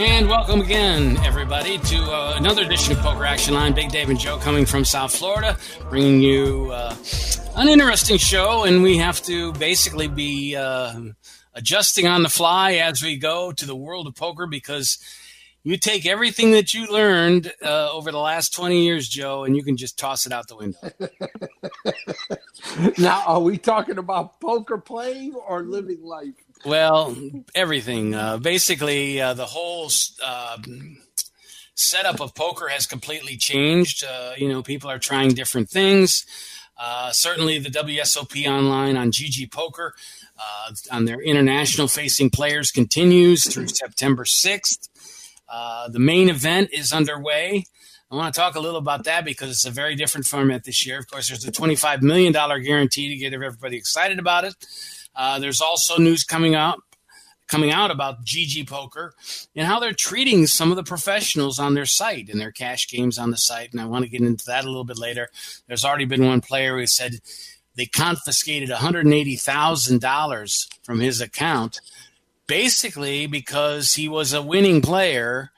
And welcome again, everybody, to uh, another edition of Poker Action Line. Big Dave and Joe coming from South Florida, bringing you uh, an interesting show. And we have to basically be uh, adjusting on the fly as we go to the world of poker because you take everything that you learned uh, over the last 20 years, Joe, and you can just toss it out the window. now, are we talking about poker playing or living life? Well, everything. Uh, basically, uh, the whole uh, setup of poker has completely changed. Uh, you know, people are trying different things. Uh, certainly, the WSOP online on GG Poker uh, on their international facing players continues through September 6th. the main event is underway. I want to talk a little about that because it's a very different format this year. Of course, there's a $25 million guarantee to get everybody excited about it. Uh, there's also news coming out coming out about GG Poker and how they're treating some of the professionals on their site and their cash games on the site. And I want to get into that a little bit later. There's already been one player who said they confiscated $180,000 from his account, basically because he was a winning player.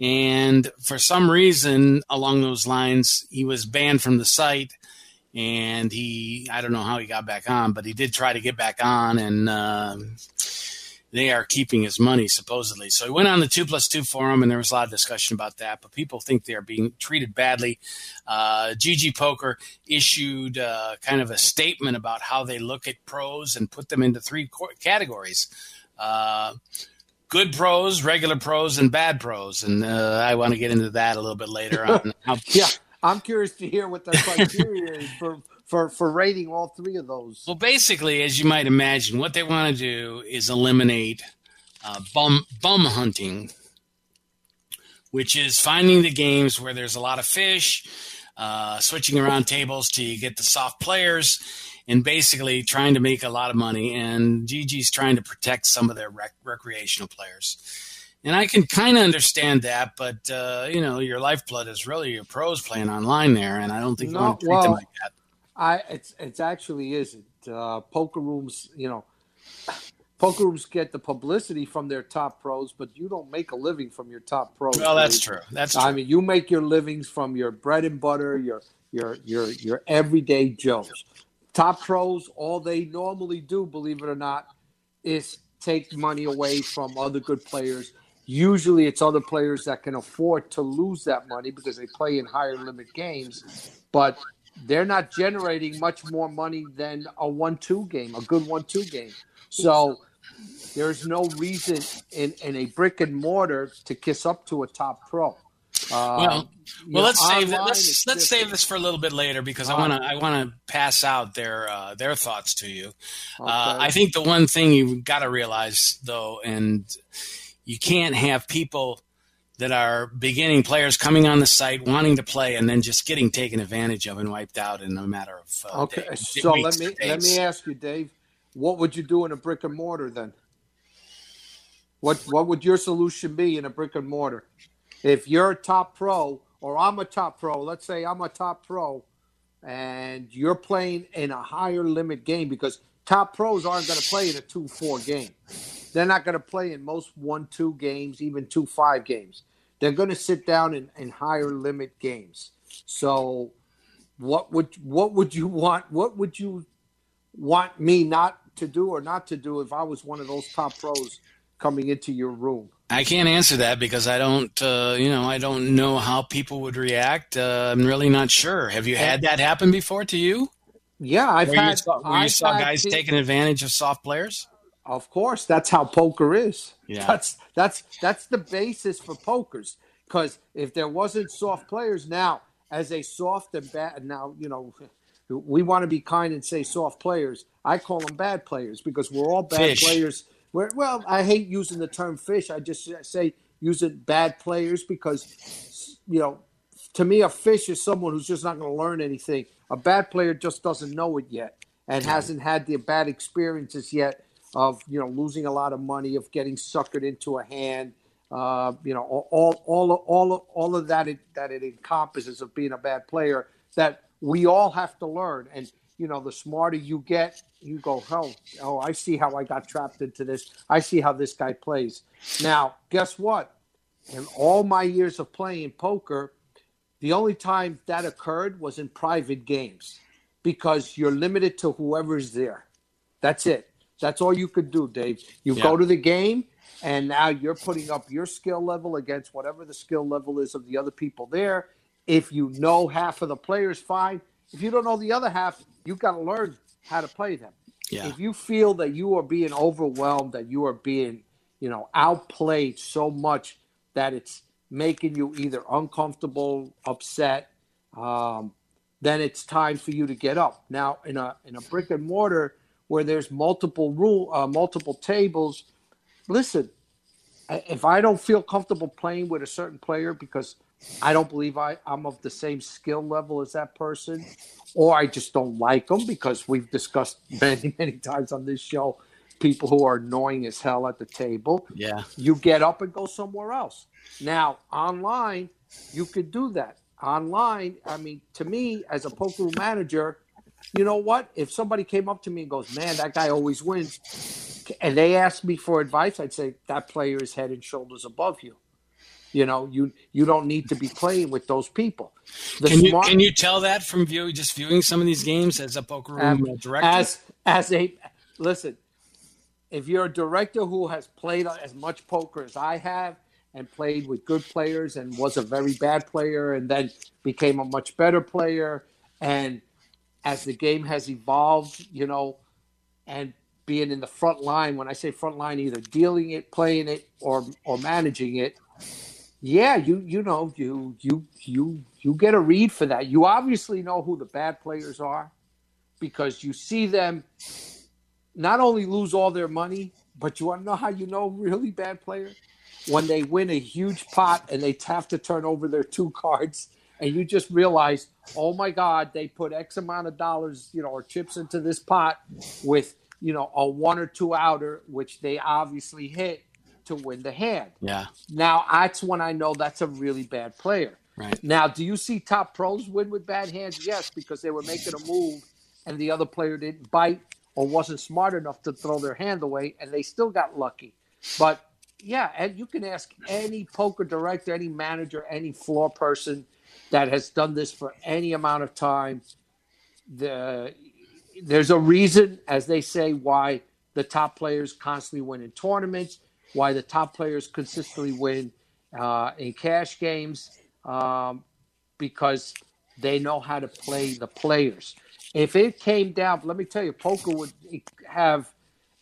And for some reason along those lines, he was banned from the site and he I don't know how he got back on, but he did try to get back on, and uh, they are keeping his money supposedly. So he went on the two plus two forum, and there was a lot of discussion about that. But people think they are being treated badly. Uh, GG Poker issued uh, kind of a statement about how they look at pros and put them into three categories. Uh, good pros, regular pros, and bad pros, and uh, I want to get into that a little bit later on. How, yeah, I'm curious to hear what the criteria is for, for, for rating all three of those. Well, basically, as you might imagine, what they want to do is eliminate uh, bum bum hunting, which is finding the games where there's a lot of fish, uh, switching around tables to get the soft players, and basically trying to make a lot of money. And GG's trying to protect some of their rec- recreational players and I can kind of understand that, but uh, you know, your lifeblood is really your pros playing online there, and I don't think you want to treat well, them like that. I it's it's actually isn't. Uh, poker rooms, you know, poker rooms get the publicity from their top pros, but you don't make a living from your top pros. Well, that's true. That's true. I mean, you make your livings from your bread and butter, your your your your everyday Joes. Top pros, all they normally do, believe it or not, is take money away from other good players Usually, it's other players that can afford to lose that money because they play in higher limit games, but they're not generating much more money than a one-two game, a good one-two game. So there's no reason in, in a brick and mortar to kiss up to a top pro. Uh, well, well, let's save that. Let's let's save this for a little bit later because I want to I want to pass out their uh, their thoughts to you. Uh, okay. Uh, I think the one thing you've got to realize though, and you can't have people that are beginning players coming on the site wanting to play and then just getting taken advantage of and wiped out in a matter of uh, okay. Days, so let me let me ask you, Dave, what would you do in a brick and mortar then? What what would your solution be in a brick and mortar? If you're a top pro or I'm a top pro, let's say I'm a top pro, and you're playing in a higher limit game because top pros aren't going to play in a two four game. They're not going to play in most one two games, even two five games. They're going to sit down in, in higher limit games. So, what would what would you want? What would you want me not to do or not to do if I was one of those top pros coming into your room? I can't answer that because I don't, uh, you know, I don't know how people would react. Uh, I'm really not sure. Have you had that happen before to you? Yeah, I've where had. You saw, where you saw guys taking advantage of soft players. Of course, that's how poker is. Yeah. That's that's that's the basis for pokers. Because if there wasn't soft players, now as a soft and bad, now you know we want to be kind and say soft players. I call them bad players because we're all bad fish. players. We're, well, I hate using the term fish. I just say using bad players because you know to me, a fish is someone who's just not going to learn anything. A bad player just doesn't know it yet and hasn't had the bad experiences yet of you know losing a lot of money, of getting suckered into a hand. Uh, you know, all all all all of that it, that it encompasses of being a bad player that we all have to learn. And you know, the smarter you get, you go, oh, oh, I see how I got trapped into this. I see how this guy plays. Now, guess what? In all my years of playing poker, the only time that occurred was in private games because you're limited to whoever's there. That's it. That's all you could do, Dave. You yeah. go to the game, and now you're putting up your skill level against whatever the skill level is of the other people there. If you know half of the players, fine. If you don't know the other half, you've got to learn how to play them. Yeah. If you feel that you are being overwhelmed, that you are being, you know, outplayed so much that it's making you either uncomfortable, upset, um, then it's time for you to get up. Now, in a in a brick and mortar where there's multiple rule, uh, multiple tables, listen. If I don't feel comfortable playing with a certain player because I don't believe I, I'm of the same skill level as that person, or I just don't like them because we've discussed many, many times on this show people who are annoying as hell at the table. Yeah. You get up and go somewhere else. Now, online, you could do that online, I mean, to me as a poker manager, you know what? If somebody came up to me and goes, "Man, that guy always wins," and they asked me for advice, I'd say that player is head and shoulders above you. You know, you you don't need to be playing with those people. The can you smart, can you tell that from view just viewing some of these games as a poker room um, director? As as a listen, if you're a director who has played as much poker as I have, and played with good players and was a very bad player and then became a much better player. And as the game has evolved, you know, and being in the front line, when I say front line, either dealing it, playing it, or or managing it, yeah, you you know, you you you you get a read for that. You obviously know who the bad players are because you see them not only lose all their money, but you want to know how you know really bad player? when they win a huge pot and they have to turn over their two cards and you just realize, oh my God, they put X amount of dollars, you know, or chips into this pot with, you know, a one or two outer, which they obviously hit to win the hand. Yeah. Now that's when I know that's a really bad player. Right. Now, do you see top pros win with bad hands? Yes, because they were making a move and the other player didn't bite or wasn't smart enough to throw their hand away and they still got lucky. But yeah, and you can ask any poker director, any manager, any floor person that has done this for any amount of time. The there's a reason, as they say, why the top players constantly win in tournaments, why the top players consistently win uh, in cash games, um, because they know how to play the players. If it came down, let me tell you, poker would have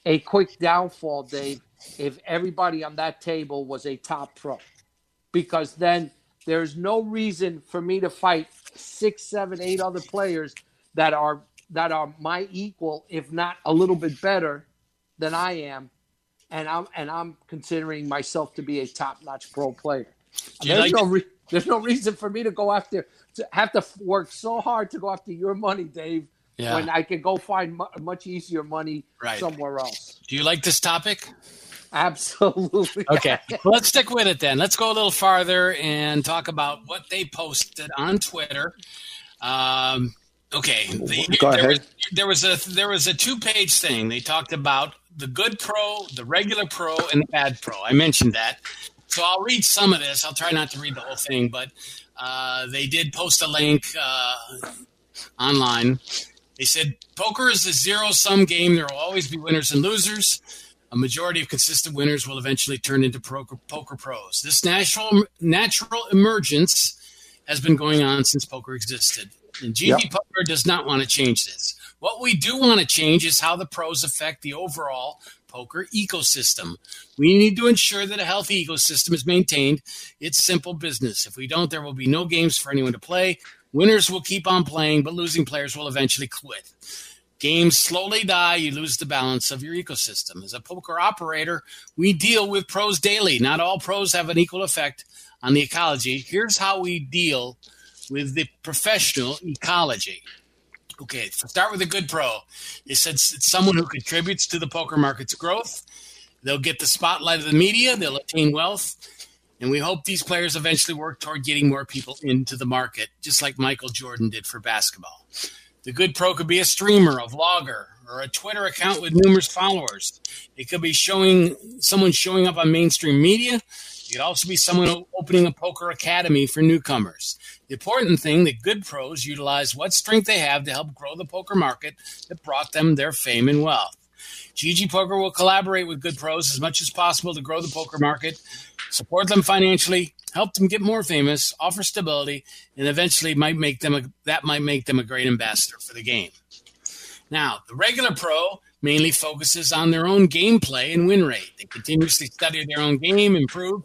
a quick downfall, Dave, if everybody on that table was a top pro, because then there's no reason for me to fight six, seven, eight other players that are that are my equal, if not a little bit better than I am, and I'm and I'm considering myself to be a top-notch pro player. There's like no re- there's no reason for me to go after to have to work so hard to go after your money, Dave. Yeah. When I can go find mu- much easier money right. somewhere else. Do you like this topic? Absolutely. Okay. Well, let's stick with it then. Let's go a little farther and talk about what they posted on Twitter. Um, okay. The, go there, ahead. Was, there was a there was a two page thing. They talked about the good pro, the regular pro, and the bad pro. I mentioned that. So I'll read some of this. I'll try not to read the whole thing, but uh, they did post a link uh, online. They said poker is a zero sum game. There will always be winners and losers. A majority of consistent winners will eventually turn into poker, poker pros. This natural natural emergence has been going on since poker existed. And GG yep. Poker does not want to change this. What we do want to change is how the pros affect the overall poker ecosystem. We need to ensure that a healthy ecosystem is maintained. It's simple business. If we don't, there will be no games for anyone to play. Winners will keep on playing, but losing players will eventually quit. Games slowly die, you lose the balance of your ecosystem. As a poker operator, we deal with pros daily. Not all pros have an equal effect on the ecology. Here's how we deal with the professional ecology. Okay, start with a good pro. They said it's someone who contributes to the poker market's growth. They'll get the spotlight of the media, they'll attain wealth, and we hope these players eventually work toward getting more people into the market, just like Michael Jordan did for basketball. The good pro could be a streamer, a vlogger, or a Twitter account with numerous followers. It could be showing someone showing up on mainstream media. It could also be someone opening a poker academy for newcomers. The important thing that good pros utilize what strength they have to help grow the poker market that brought them their fame and wealth. GG Poker will collaborate with good pros as much as possible to grow the poker market, support them financially, help them get more famous, offer stability, and eventually might make them a, that might make them a great ambassador for the game. Now, the regular pro mainly focuses on their own gameplay and win rate. They continuously study their own game, improve.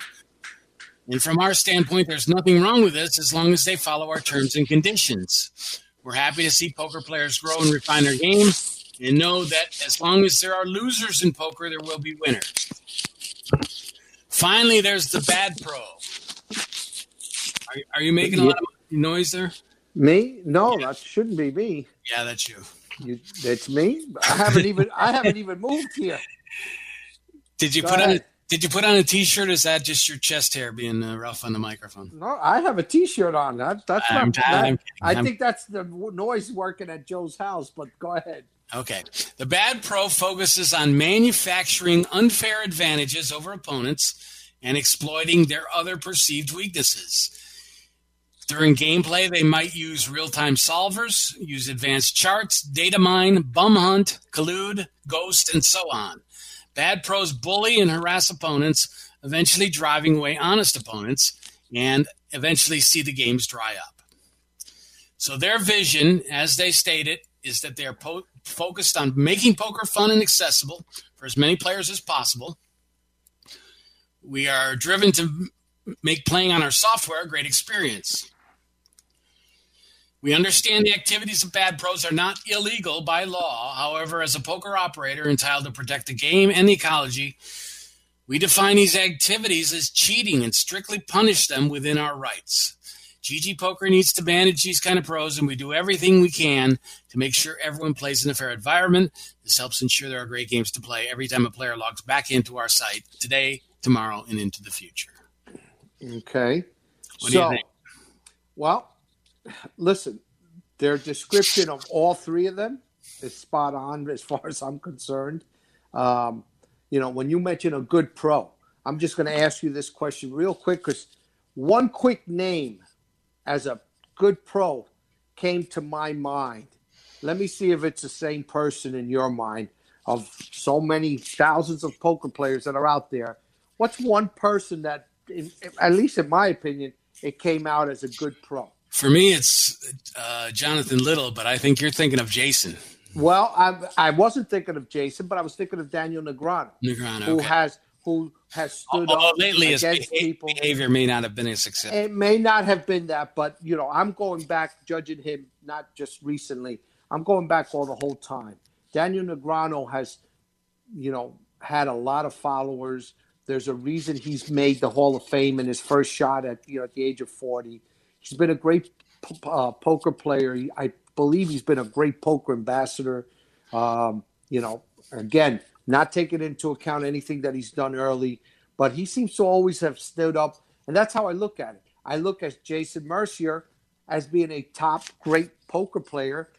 And from our standpoint, there's nothing wrong with this as long as they follow our terms and conditions. We're happy to see poker players grow and refine their game and know that as long as there are losers in poker, there will be winners. Finally, there's the bad pro. Are, are you making a lot of noise there? Me? No, yeah. that shouldn't be me. Yeah, that's you. You, that's me. I haven't even. I haven't even moved here. Did you Go put ahead. on? A, did you put on a T-shirt? Is that just your chest hair being uh, rough on the microphone? No, I have a T-shirt on. That, that's I'm, not. That, i think that's the noise working at Joe's house. But go ahead. Okay. The bad pro focuses on manufacturing unfair advantages over opponents and exploiting their other perceived weaknesses. During gameplay, they might use real time solvers, use advanced charts, data mine, bum hunt, collude, ghost, and so on. Bad pros bully and harass opponents, eventually driving away honest opponents, and eventually see the games dry up. So, their vision, as they state it, is that they're po- focused on making poker fun and accessible for as many players as possible. We are driven to make playing on our software a great experience. We understand the activities of bad pros are not illegal by law. However, as a poker operator entitled to protect the game and the ecology, we define these activities as cheating and strictly punish them within our rights. GG Poker needs to manage these kind of pros, and we do everything we can to make sure everyone plays in a fair environment. This helps ensure there are great games to play every time a player logs back into our site today, tomorrow, and into the future. Okay. What so, do you think? Well, listen, their description of all three of them is spot on as far as I'm concerned. Um, you know, when you mention a good pro, I'm just going to ask you this question real quick because one quick name as a good pro came to my mind. Let me see if it's the same person in your mind of so many thousands of poker players that are out there. What's one person that, in, at least in my opinion, it came out as a good pro? For me, it's uh, Jonathan Little, but I think you're thinking of Jason. Well, I, I wasn't thinking of Jason, but I was thinking of Daniel Negreanu, Negreanu who okay. has who has stood Although up lately against his people. behavior may not have been a success. It may not have been that, but you know, I'm going back judging him not just recently. I'm going back all the whole time. Daniel Negreanu has, you know, had a lot of followers. There's a reason he's made the Hall of Fame in his first shot at you know at the age of 40. He's been a great uh, poker player. I believe he's been a great poker ambassador. Um, you know, again, not taking into account anything that he's done early, but he seems to always have stood up. And that's how I look at it. I look at Jason Mercier as being a top great poker player.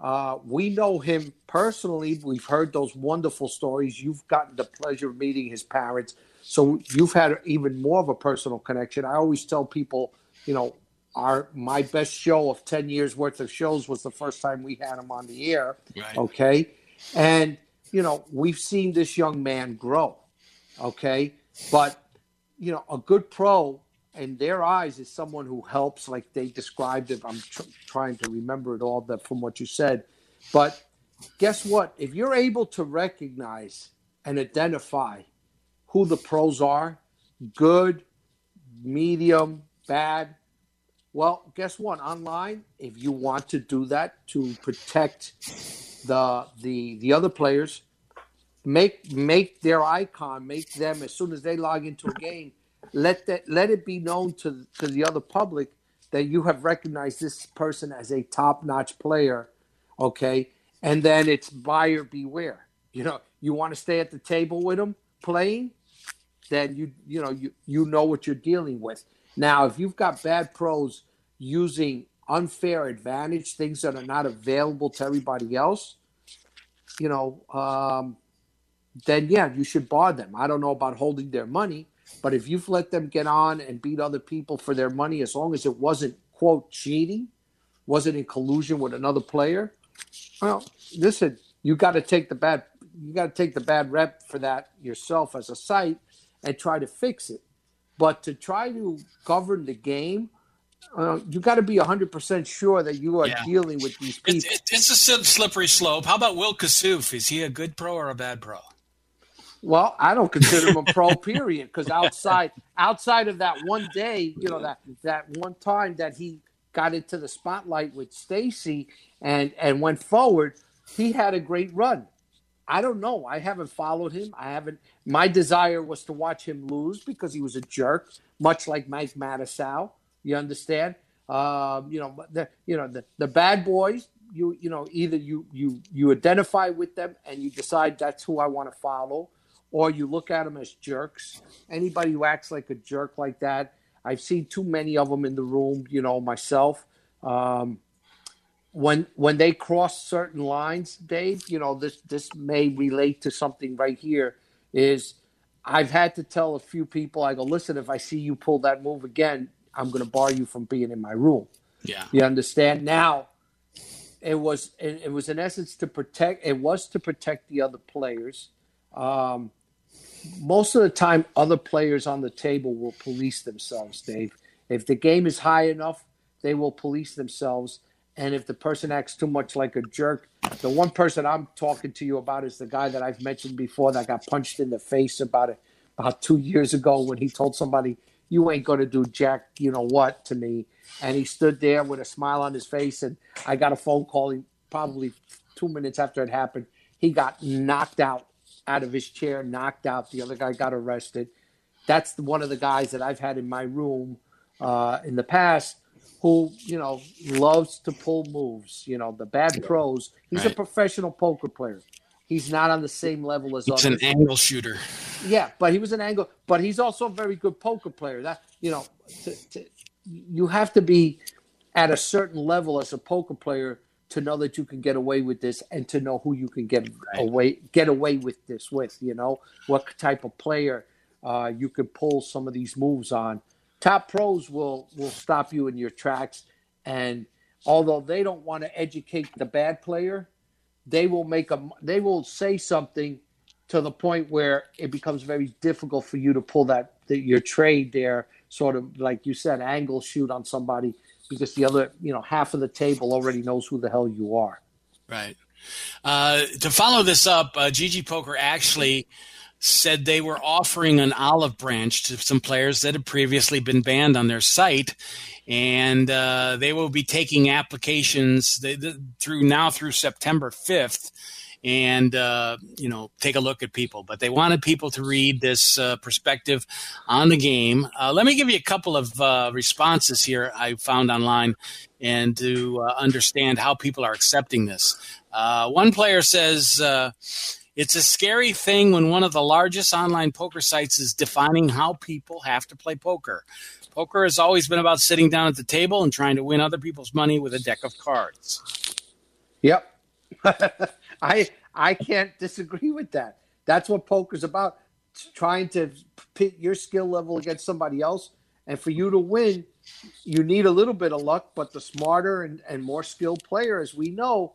Uh, we know him personally. We've heard those wonderful stories. You've gotten the pleasure of meeting his parents. So you've had even more of a personal connection. I always tell people, you know, our my best show of 10 years worth of shows was the first time we had him on the air. Right. Okay. And you know, we've seen this young man grow. Okay. But, you know, a good pro in their eyes is someone who helps, like they described it. I'm tr- trying to remember it all that from what you said. But guess what? If you're able to recognize and identify who the pros are, good, medium, bad, well, guess what? Online, if you want to do that to protect the the the other players make make their icon make them as soon as they log into a game let that let it be known to to the other public that you have recognized this person as a top-notch player, okay, and then it's buyer beware. You know, you want to stay at the table with them playing, then you you know you you know what you're dealing with. Now, if you've got bad pros using unfair advantage, things that are not available to everybody else, you know, um, then yeah, you should bar them. I don't know about holding their money, but if you've let them get on and beat other people for their money, as long as it wasn't quote cheating, wasn't in collusion with another player, well, listen, you got to take the bad you got to take the bad rep for that yourself as a site and try to fix it. But to try to govern the game, uh, you got to be 100% sure that you are yeah. dealing with these people. It's, it's, a slippery slope. How about Will Kassouf? Is he a good pro or a bad pro? Well, I don't consider him a pro, period, because outside outside of that one day, you know that that one time that he got into the spotlight with Stacy and and went forward, he had a great run. I don't know. I haven't followed him. I haven't. My desire was to watch him lose because he was a jerk, much like Mike Matusow. You understand? Um, you know the you know the, the bad boys. You you know either you you you identify with them and you decide that's who I want to follow, or you look at them as jerks. Anybody who acts like a jerk like that, I've seen too many of them in the room. You know myself. Um, when when they cross certain lines, Dave, you know this this may relate to something right here. Is I've had to tell a few people, I go, listen, if I see you pull that move again, I'm going to bar you from being in my room. Yeah, you understand now. It was it, it was in essence to protect. It was to protect the other players. Um, most of the time, other players on the table will police themselves, Dave. If the game is high enough, they will police themselves and if the person acts too much like a jerk, the one person I'm talking to you about is the guy that I've mentioned before that got punched in the face about it about two years ago when he told somebody, "You ain't gonna do jack, you know what?" to me, and he stood there with a smile on his face. And I got a phone call probably two minutes after it happened. He got knocked out out of his chair, knocked out. The other guy got arrested. That's one of the guys that I've had in my room uh, in the past who you know loves to pull moves. You know the bad pros. He's right. a professional poker player. He's not on the same level as he's others. an angle shooter. Yeah, but he was an angle. But he's also a very good poker player. That you know, to, to, you have to be at a certain level as a poker player to know that you can get away with this and to know who you can get right. away get away with this with. You know what type of player uh, you can pull some of these moves on top pros will will stop you in your tracks and although they don't want to educate the bad player they will make a they will say something to the point where it becomes very difficult for you to pull that the, your trade there sort of like you said angle shoot on somebody because the other you know half of the table already knows who the hell you are. Right. Uh, to follow this up uh, gg poker actually said they were offering an olive branch to some players that had previously been banned on their site, and uh, they will be taking applications through now through September fifth. And uh, you know, take a look at people, but they wanted people to read this uh, perspective on the game. Uh, let me give you a couple of uh, responses here I found online, and to uh, understand how people are accepting this. one player says it's a scary thing when one of the largest online poker sites is defining how people have to play poker. Poker has always been about sitting down at the table and trying to win other people's money with a deck of cards. Yep. I I can't disagree with that. That's what poker's about. Trying to pit your skill level against somebody else. And for you to win, you need a little bit of luck, but the smarter and, and more skilled player, as we know,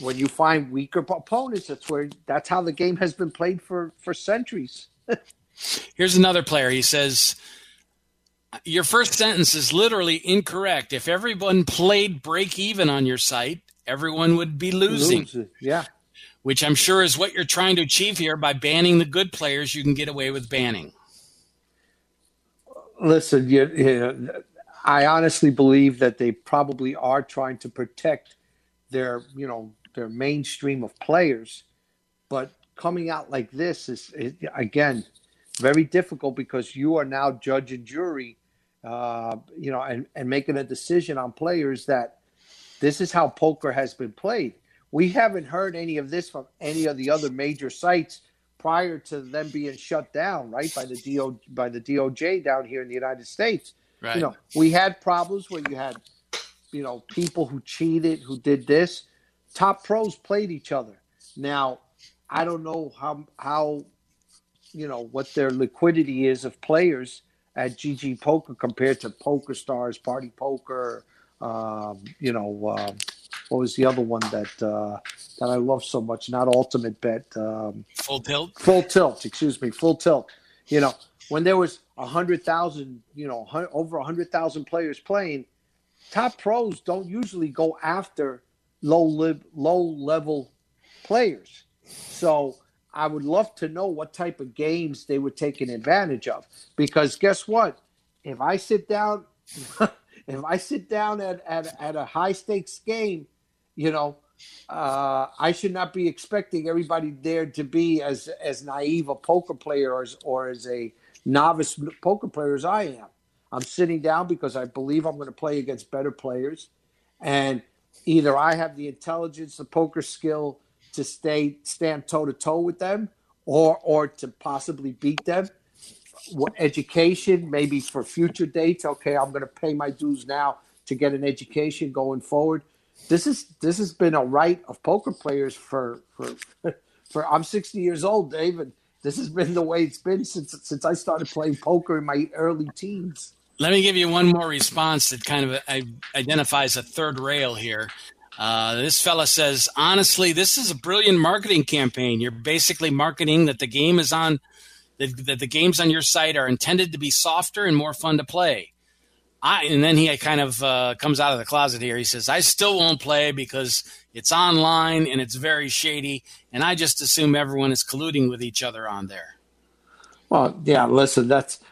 when you find weaker opponents, that's where that's how the game has been played for for centuries. Here's another player. He says, "Your first sentence is literally incorrect. If everyone played break even on your site, everyone would be losing." Lose yeah. Which I'm sure is what you're trying to achieve here by banning the good players. You can get away with banning. Listen, you, you, I honestly believe that they probably are trying to protect their you know their mainstream of players, but coming out like this is, is again very difficult because you are now judge and jury uh, you know, and, and making a decision on players that this is how poker has been played. We haven't heard any of this from any of the other major sites prior to them being shut down, right, by the DO by the DOJ down here in the United States. Right. You know, we had problems where you had, you know, people who cheated, who did this. Top pros played each other. Now, I don't know how how, you know, what their liquidity is of players at GG Poker compared to Poker Stars, Party Poker, um, you know, uh, what was the other one that uh, that I love so much? Not Ultimate Bet. Um, full Tilt. Full Tilt. Excuse me. Full Tilt. You know, when there was a hundred thousand, you know, over a hundred thousand players playing, top pros don't usually go after low li- low level players. So I would love to know what type of games they were taking advantage of. Because guess what? If I sit down, if I sit down at, at, at a high stakes game, you know, uh, I should not be expecting everybody there to be as as naive a poker player or as, or as a novice poker player as I am. I'm sitting down because I believe I'm going to play against better players, and either I have the intelligence, the poker skill to stay stand toe to toe with them, or or to possibly beat them. What education, maybe for future dates. Okay, I'm going to pay my dues now to get an education going forward. This is this has been a right of poker players for for for. I'm 60 years old, David. This has been the way it's been since since I started playing poker in my early teens. Let me give you one more response that kind of identifies a third rail here. Uh, this fella says, honestly, this is a brilliant marketing campaign. You're basically marketing that the game is on, that, that the games on your site are intended to be softer and more fun to play. I, and then he kind of uh, comes out of the closet here. He says, I still won't play because it's online and it's very shady, and I just assume everyone is colluding with each other on there. Well, yeah, listen, that's that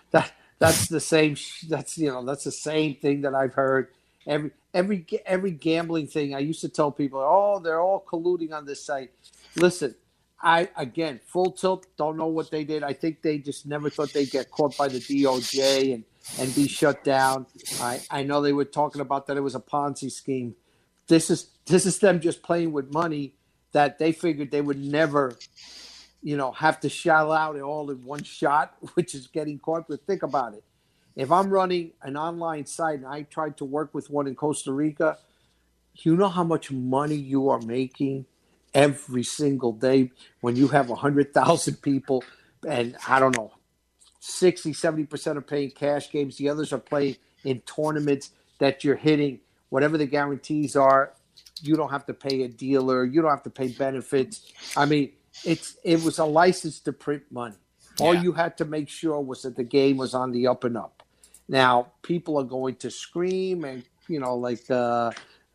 that's the same that's you know, that's the same thing that I've heard every every every gambling thing. I used to tell people, oh, they're all colluding on this site. Listen, I again, full tilt. Don't know what they did. I think they just never thought they'd get caught by the DOJ and and be shut down. I I know they were talking about that it was a Ponzi scheme. This is this is them just playing with money that they figured they would never, you know, have to shell out it all in one shot, which is getting caught. But think about it if I'm running an online site and I tried to work with one in Costa Rica, you know how much money you are making every single day when you have 100,000 people and I don't know, 60, 70% are playing cash games. The others are playing in tournaments that you're hitting, whatever the guarantees are. You don't have to pay a dealer. You don't have to pay benefits. I mean, it's it was a license to print money. All you had to make sure was that the game was on the up and up. Now, people are going to scream and, you know, like, uh,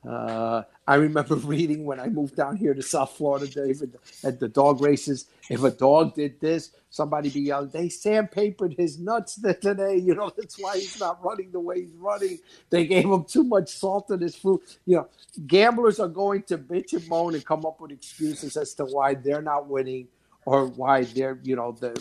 uh, I remember reading when I moved down here to South Florida, David, at the dog races. If a dog did this, somebody be yelling, they sandpapered his nuts today. You know, that's why he's not running the way he's running. They gave him too much salt in his food. You know, gamblers are going to bitch and moan and come up with excuses as to why they're not winning or why their you know the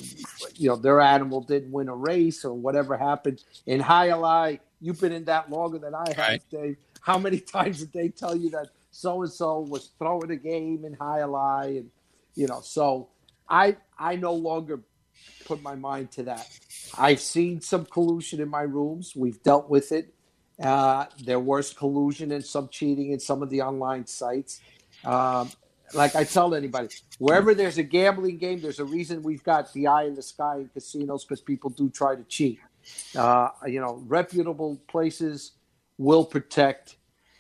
you know their animal didn't win a race or whatever happened in Jai You've been in that longer than I have, right. Dave. How many times did they tell you that so and so was throwing a game in Jai and you know? So I I no longer put my mind to that. I've seen some collusion in my rooms. We've dealt with it. Uh, there was collusion and some cheating in some of the online sites. Um, like I tell anybody, wherever there's a gambling game, there's a reason we've got the eye in the sky in casinos because people do try to cheat. Uh, you know, reputable places will protect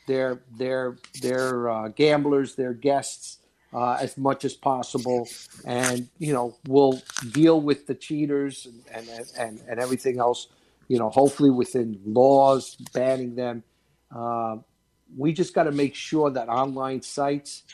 their their their uh, gamblers, their guests uh, as much as possible, and you know, will deal with the cheaters and and and, and everything else. You know, hopefully within laws banning them. Uh, we just got to make sure that online sites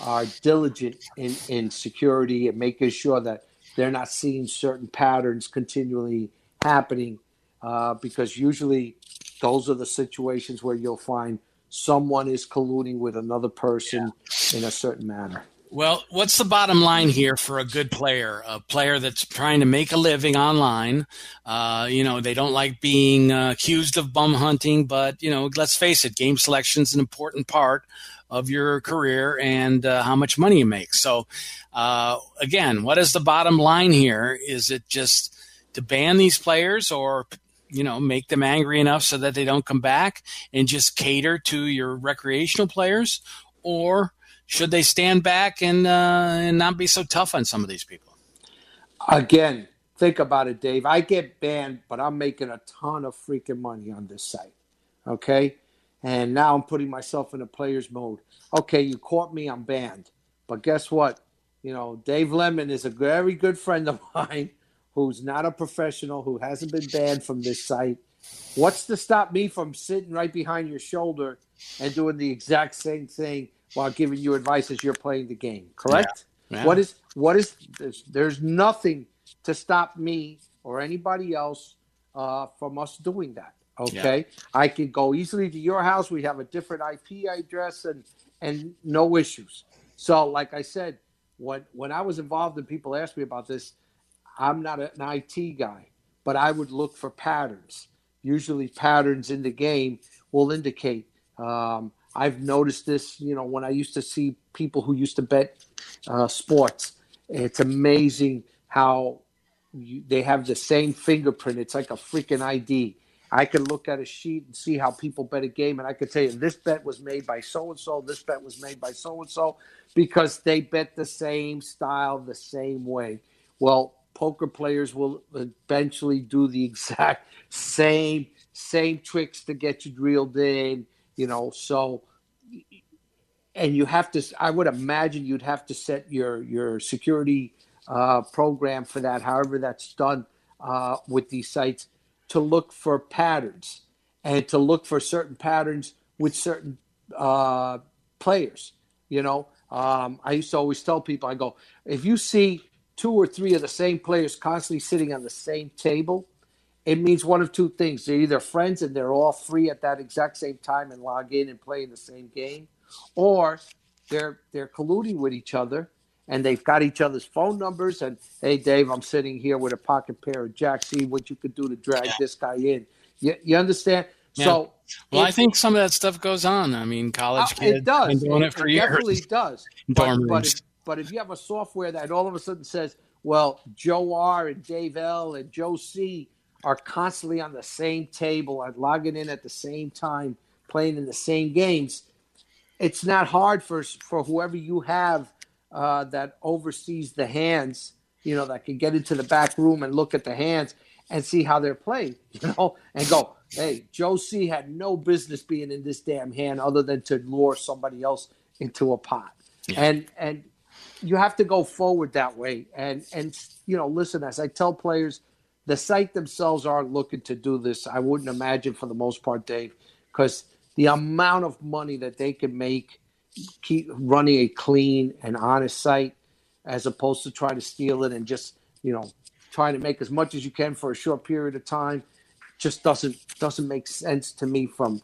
are diligent in, in security and making sure that they're not seeing certain patterns continually happening uh, because usually those are the situations where you'll find someone is colluding with another person yeah. in a certain manner. Well, what's the bottom line here for a good player? A player that's trying to make a living online. Uh, you know, they don't like being uh, accused of bum hunting, but you know, let's face it, game selection is an important part of your career and uh, how much money you make. So, uh, again, what is the bottom line here? Is it just to ban these players, or you know, make them angry enough so that they don't come back and just cater to your recreational players, or should they stand back and uh, and not be so tough on some of these people? Again, think about it, Dave. I get banned, but I'm making a ton of freaking money on this site. Okay, and now I'm putting myself in a player's mode. Okay, you caught me, I'm banned. But guess what? You know, Dave Lemon is a very good friend of mine who's not a professional, who hasn't been banned from this site. What's to stop me from sitting right behind your shoulder and doing the exact same thing while giving you advice as you're playing the game. Correct? Yeah. Yeah. What is what is there's, there's, nothing to stop me or anybody else uh, from us doing that. Okay, yeah. I can go easily to your house. We have a different IP address and and no issues. So, like I said, when when I was involved and people asked me about this, I'm not an IT guy, but I would look for patterns. Usually, patterns in the game will indicate um, I've noticed this, you know, when I used to see people who used to bet uh, sports. It's amazing how you, they have the same fingerprint. It's like a freaking ID. I can look at a sheet and see how people bet a game, and I can tell you this bet was made by so and so, this bet was made by so and so, because they bet the same style the same way. Well, poker players will eventually do the exact same same tricks to get you drilled in you know so and you have to i would imagine you'd have to set your your security uh, program for that however that's done uh, with these sites to look for patterns and to look for certain patterns with certain uh, players you know? Um, i used to always tell people i go if you see two or three of the same players constantly sitting on the same table it means one of two things. They're either friends and they're all free at that exact same time and log in and play in the same game, or they're they're colluding with each other and they've got each other's phone numbers. And hey, Dave, I'm sitting here with a pocket pair of jacks. See what you could do to drag yeah. this guy in. You, you understand? Yeah. So, well, I think some of that stuff goes on. I mean, college uh, kids it does. been doing it, it for it years. Definitely does. But, but, if, but if you have a software that all of a sudden says, "Well, Joe R and Dave L and Joe C are constantly on the same table and logging in at the same time, playing in the same games, it's not hard for for whoever you have uh, that oversees the hands, you know, that can get into the back room and look at the hands and see how they're playing, you know, and go, hey, Joe C had no business being in this damn hand other than to lure somebody else into a pot. Yeah. And and you have to go forward that way. And and you know, listen, as I tell players – the site themselves aren't looking to do this. I wouldn't imagine for the most part, Dave, because the amount of money that they can make keep running a clean and honest site as opposed to trying to steal it and just you know trying to make as much as you can for a short period of time just doesn't doesn't make sense to me from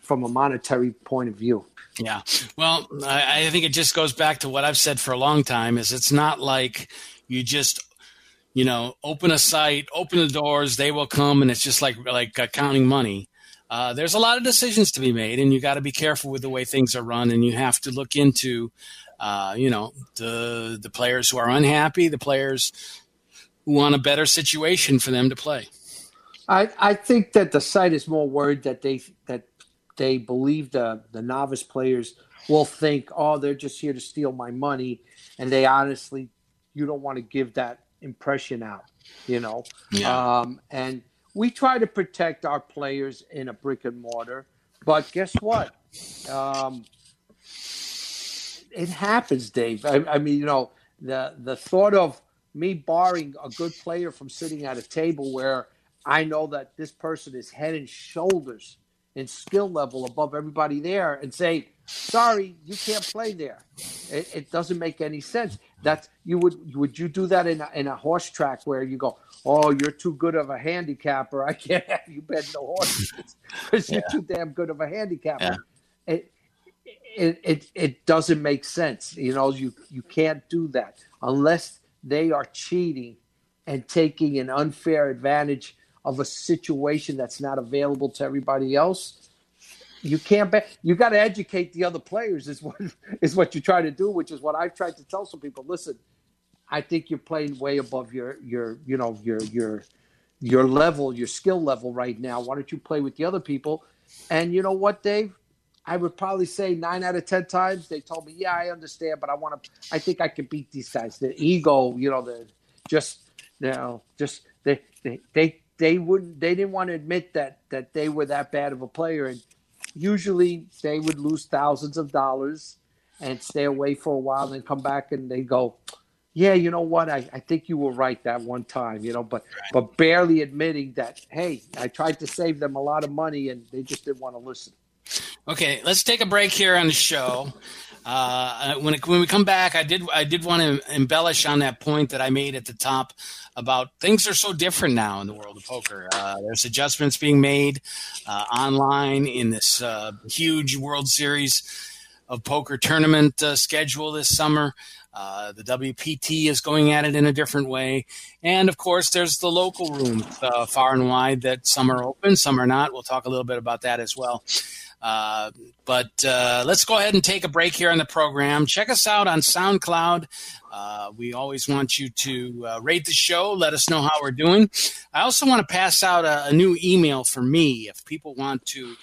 from a monetary point of view yeah well I, I think it just goes back to what i've said for a long time is it's not like you just you know, open a site, open the doors, they will come, and it's just like like uh, counting money. Uh, there's a lot of decisions to be made, and you got to be careful with the way things are run, and you have to look into, uh, you know, the the players who are unhappy, the players who want a better situation for them to play. I, I think that the site is more worried that they that they believe the the novice players will think, oh, they're just here to steal my money, and they honestly, you don't want to give that impression out, you know. Yeah. Um, and we try to protect our players in a brick and mortar, but guess what? Um, it happens, Dave. I, I mean, you know, the the thought of me barring a good player from sitting at a table where I know that this person is head and shoulders in skill level above everybody there and say, sorry, you can't play there. It, it, doesn't make any sense. That's you would would you do that in a, in a horse track where you go, oh, you're too good of a handicapper. I can't have you bet no horses because you're too damn good of a handicapper. Yeah. It, it, it it doesn't make sense. You know, you you can't do that unless they are cheating and taking an unfair advantage of a situation that's not available to everybody else. You can't bet. You got to educate the other players. Is what is what you try to do, which is what I've tried to tell some people. Listen, I think you're playing way above your your you know your your your level, your skill level right now. Why don't you play with the other people? And you know what, Dave? I would probably say nine out of ten times they told me, "Yeah, I understand, but I want to. I think I can beat these guys." The ego, you know, the just you know, just they they they they wouldn't they didn't want to admit that that they were that bad of a player, and usually they would lose thousands of dollars and stay away for a while, and then come back and they go, "Yeah, you know what? I, I think you were right that one time, you know." But but barely admitting that, hey, I tried to save them a lot of money, and they just didn't want to listen. Okay, let's take a break here on the show. Uh, when it, when we come back, I did I did want to embellish on that point that I made at the top about things are so different now in the world of poker. Uh, there's adjustments being made uh, online in this uh, huge World Series of poker tournament uh, schedule this summer. Uh, the WPT is going at it in a different way. And of course, there's the local rooms uh, far and wide that some are open, some are not. We'll talk a little bit about that as well. Uh, but uh, let's go ahead and take a break here on the program. Check us out on SoundCloud. Uh, we always want you to uh, rate the show, let us know how we're doing. I also want to pass out a, a new email for me if people want to.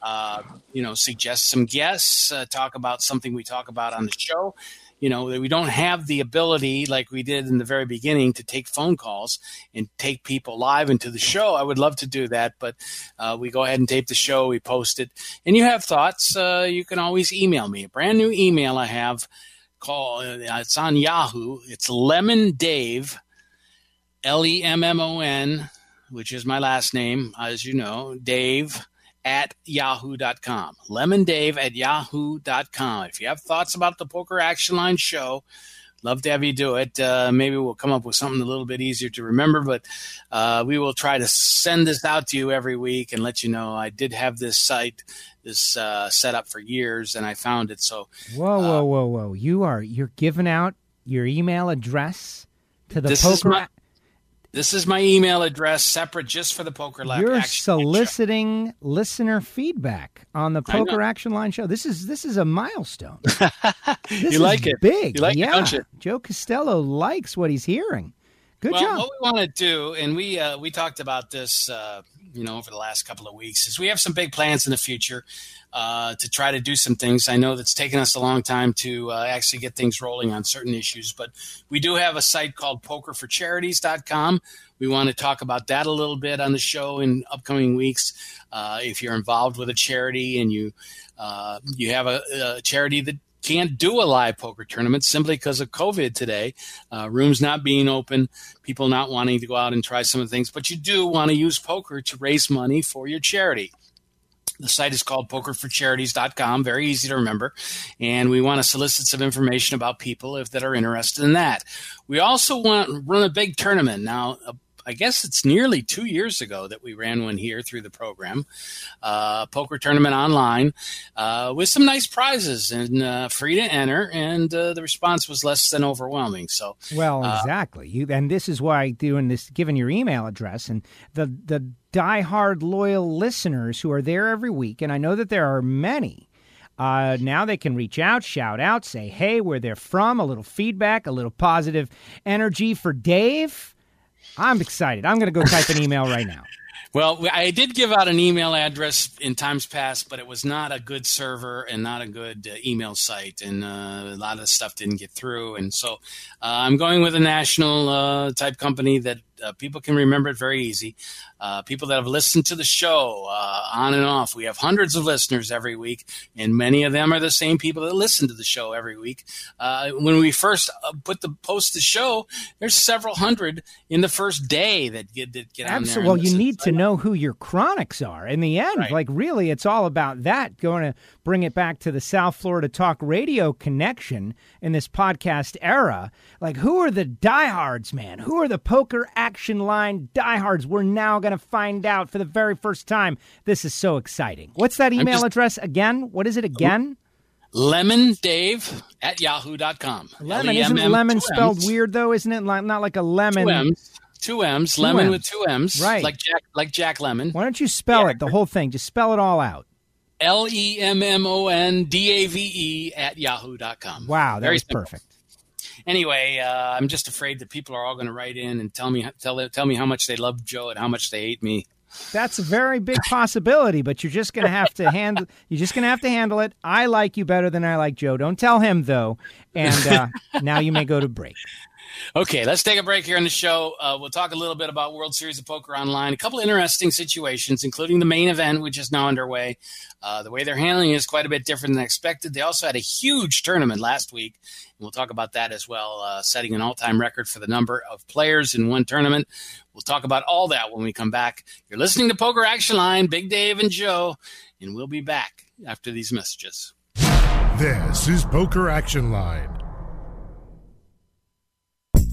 Uh, you know, suggest some guests, talk about something we talk about on the show you know we don't have the ability like we did in the very beginning to take phone calls and take people live into the show. I would love to do that but uh, we go ahead and tape the show we post it. And you have thoughts uh, you can always email me. A brand new email i have call uh, it's on yahoo. It's lemon dave l-e-m-m-o-n which is my last name as you know dave at yahoo.com. Lemondave at yahoo.com. If you have thoughts about the Poker Action Line show, love to have you do it. Uh, maybe we'll come up with something a little bit easier to remember, but uh, we will try to send this out to you every week and let you know I did have this site this uh, set up for years and I found it. So whoa, whoa, uh, whoa, whoa! You are you're giving out your email address to the poker. This is my email address, separate just for the Poker Lab. You're soliciting listener feedback on the Poker Action Line show. This is this is a milestone. you like it? Big, you like yeah. It, Joe Costello likes what he's hearing. Good well, job. What we want to do, and we uh, we talked about this, uh, you know, over the last couple of weeks, is we have some big plans in the future uh, to try to do some things. I know that's taken us a long time to uh, actually get things rolling on certain issues, but we do have a site called pokerforcharities.com. We want to talk about that a little bit on the show in upcoming weeks. Uh, if you're involved with a charity and you uh, you have a, a charity that can't do a live poker tournament simply because of COVID today. Uh, rooms not being open, people not wanting to go out and try some of the things, but you do want to use poker to raise money for your charity. The site is called pokerforcharities.com, very easy to remember. And we want to solicit some information about people if that are interested in that. We also want to run a big tournament. Now, I guess it's nearly two years ago that we ran one here through the program, uh, poker tournament online, uh, with some nice prizes and uh, free to enter. And uh, the response was less than overwhelming. So, well, uh, exactly. You and this is why doing this, given your email address and the the diehard loyal listeners who are there every week, and I know that there are many. Uh, now they can reach out, shout out, say, hey, where they're from, a little feedback, a little positive energy for Dave. I'm excited. I'm going to go type an email right now. Well, I did give out an email address in times past, but it was not a good server and not a good uh, email site, and uh, a lot of stuff didn't get through. And so uh, I'm going with a national uh, type company that uh, people can remember it very easy. Uh, people that have listened to the show uh, on and off. We have hundreds of listeners every week, and many of them are the same people that listen to the show every week. Uh, when we first uh, put the post the show, there's several hundred in the first day that get that get Absolutely. Well, you need to know who your chronics are. In the end, right. like really, it's all about that. Going to bring it back to the South Florida Talk Radio connection in this podcast era. Like, who are the diehards, man? Who are the poker action line diehards? We're now going to find out for the very first time. This is so exciting. What's that email just, address again? What is it again? Lemon Dave at yahoo.com. Lemon isn't lemon spelled weird though, isn't it? Like, not like a lemon. Two M's. Two M's. Two lemon M's. with two M's. Right. Like Jack like Jack Lemmon. Why don't you spell yeah. it, the whole thing? Just spell it all out. L E M M O N D A V E at yahoo.com. Wow, that Very was simple. perfect. Anyway, uh, I'm just afraid that people are all going to write in and tell me tell tell me how much they love Joe and how much they hate me. That's a very big possibility, but you're just going to have to handle. You're just going to have to handle it. I like you better than I like Joe. Don't tell him though. And uh, now you may go to break. Okay, let's take a break here on the show. Uh, we'll talk a little bit about World Series of Poker Online, a couple interesting situations, including the main event, which is now underway. Uh, the way they're handling it is quite a bit different than expected. They also had a huge tournament last week, and we'll talk about that as well, uh, setting an all time record for the number of players in one tournament. We'll talk about all that when we come back. You're listening to Poker Action Line, Big Dave and Joe, and we'll be back after these messages. This is Poker Action Line.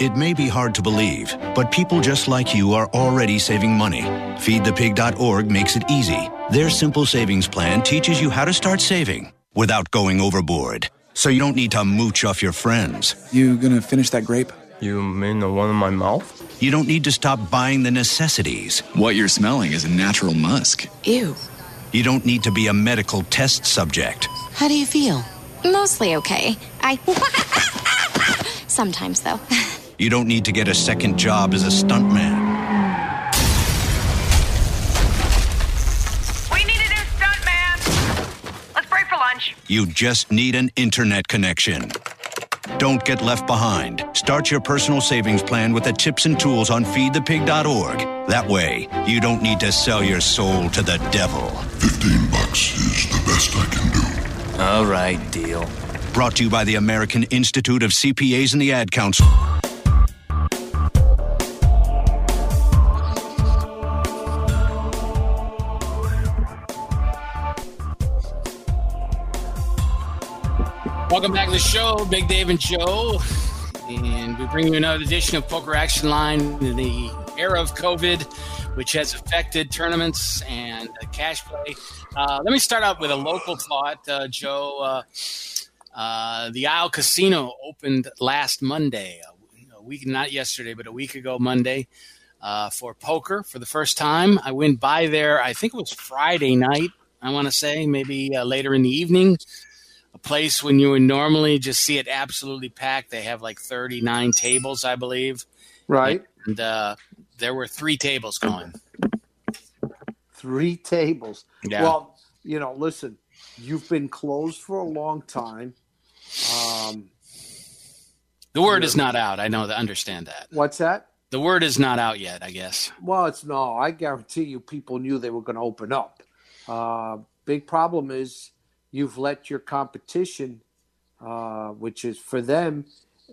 It may be hard to believe, but people just like you are already saving money. FeedThePig.org makes it easy. Their simple savings plan teaches you how to start saving without going overboard. So you don't need to mooch off your friends. You gonna finish that grape? You mean the one in my mouth? You don't need to stop buying the necessities. What you're smelling is a natural musk. Ew. You don't need to be a medical test subject. How do you feel? Mostly okay. I. Sometimes, though. You don't need to get a second job as a stuntman. We need a new stuntman. Let's break for lunch. You just need an internet connection. Don't get left behind. Start your personal savings plan with the tips and tools on feedthepig.org. That way, you don't need to sell your soul to the devil. 15 bucks is the best I can do. All right, deal. Brought to you by the American Institute of CPAs and the Ad Council. Welcome back to the show, Big Dave and Joe. And we bring you another edition of Poker Action Line in the era of COVID, which has affected tournaments and cash play. Uh, let me start out with a local thought, uh, Joe. Uh, uh the Isle Casino opened last Monday, a week, not yesterday, but a week ago Monday, uh, for poker for the first time. I went by there, I think it was Friday night, I want to say, maybe uh, later in the evening a place when you would normally just see it absolutely packed. They have like 39 tables, I believe. Right. And uh, there were three tables going. Three tables. Yeah. Well, you know, listen, you've been closed for a long time. Um, the word is not out. I know that. Understand that. What's that? The word is not out yet. I guess. Well, it's no. I guarantee you, people knew they were going to open up. Uh, big problem is you've let your competition, uh, which is for them,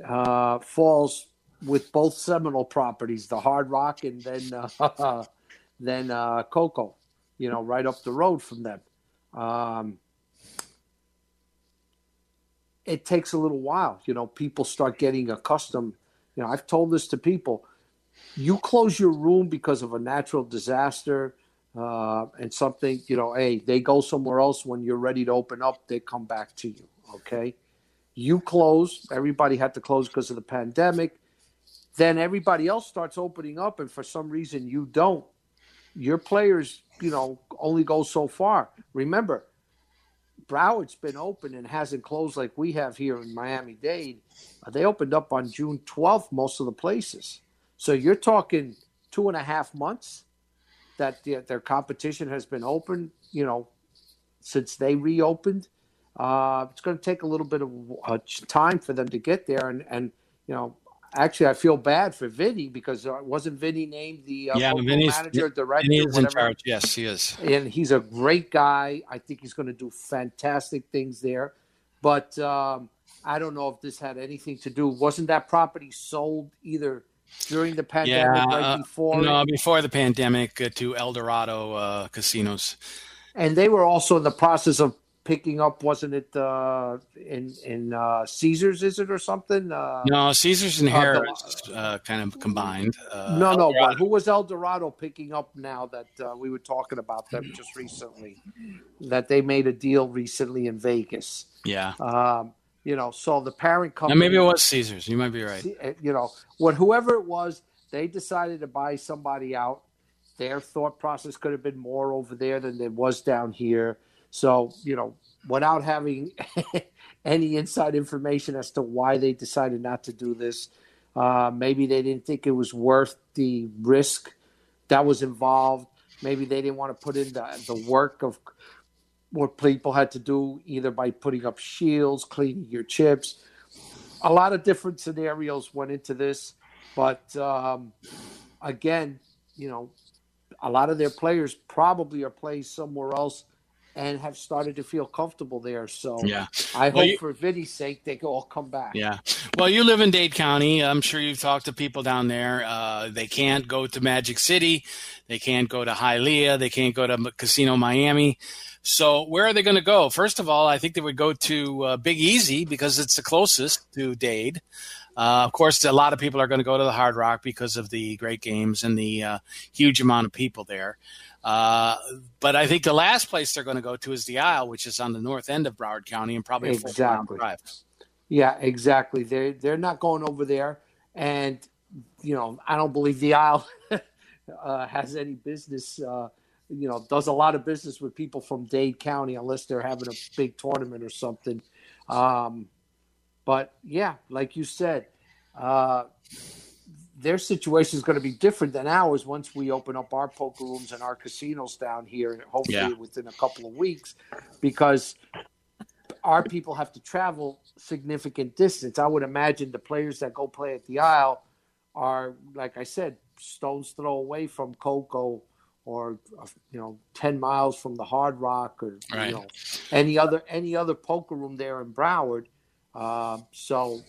uh, falls with both Seminole properties, the Hard Rock and then uh, then uh, Coco, you know, right up the road from them. Um, it takes a little while, you know. People start getting accustomed. You know, I've told this to people. You close your room because of a natural disaster uh, and something, you know, hey, they go somewhere else when you're ready to open up, they come back to you. Okay. You close, everybody had to close because of the pandemic. Then everybody else starts opening up, and for some reason you don't. Your players, you know, only go so far. Remember, Broward's been open and hasn't closed like we have here in Miami Dade. They opened up on June 12th, most of the places. So you're talking two and a half months that the, their competition has been open, you know, since they reopened. Uh, it's going to take a little bit of uh, time for them to get there, and and you know, actually, I feel bad for Vinny because uh, wasn't Vinny named the uh, yeah, manager, director, Vinny is in charge. Yes, he is, and he's a great guy. I think he's going to do fantastic things there. but um, I don't know if this had anything to do. Wasn't that property sold either during the pandemic, yeah, right uh, before? no, before the pandemic uh, to Eldorado uh, casinos. And they were also in the process of picking up, wasn't it, uh, in in uh, Caesars? Is it or something? Uh, No, Caesars and Harrah's uh, kind of combined. Uh, no, no. But who was Eldorado picking up now that uh, we were talking about them just recently? That they made a deal recently in Vegas. Yeah. Um, you know, so the parent Now, company. maybe it was Caesars. You might be right. you know, what whoever it was, they decided to buy somebody out. Their thought process could have been more over there than it was down here. So, you know, without having any inside information as to why they decided not to do this, uh, maybe they didn't think it was worth the risk that was involved. Maybe they didn't want to put in the, the work of what people had to do, either by putting up shields, cleaning your chips. A lot of different scenarios went into this, but um, again, you know, a lot of their players probably are playing somewhere else and have started to feel comfortable there. So Yeah. I Well, hope you- for Vinny's sake they all come back. Yeah. Well, you live in Dade County. I'm sure you've talked to people down there. Uh, they can't go to Magic City. They can't go to Hialeah. They can't go to Casino Miami. So where are they going to go? First of all, I think they would go to uh, Big Easy because it's the closest to Dade. Uh, of course, a lot of people are going to go to the Hard Rock because of the great games and the uh, huge amount of people there. Uh, but I think the last place they're going to go to is the Isle, which is on the north end of Broward County and probably Exactly. drive. Yeah, exactly. They they're not going over there, and you know I don't believe the Isle uh, has any business. Uh, you know, does a lot of business with people from Dade County unless they're having a big tournament or something. Um, but yeah, like you said, uh, their situation is going to be different than ours once we open up our poker rooms and our casinos down here, and hopefully Yeah. within a couple of weeks, because our people have to travel significant distance. I would imagine the players that go play at the Isle are, like I said, stones throw away from Coco or you know 10 miles from the hard rock or Right. you know any other any other poker room there in broward uh, so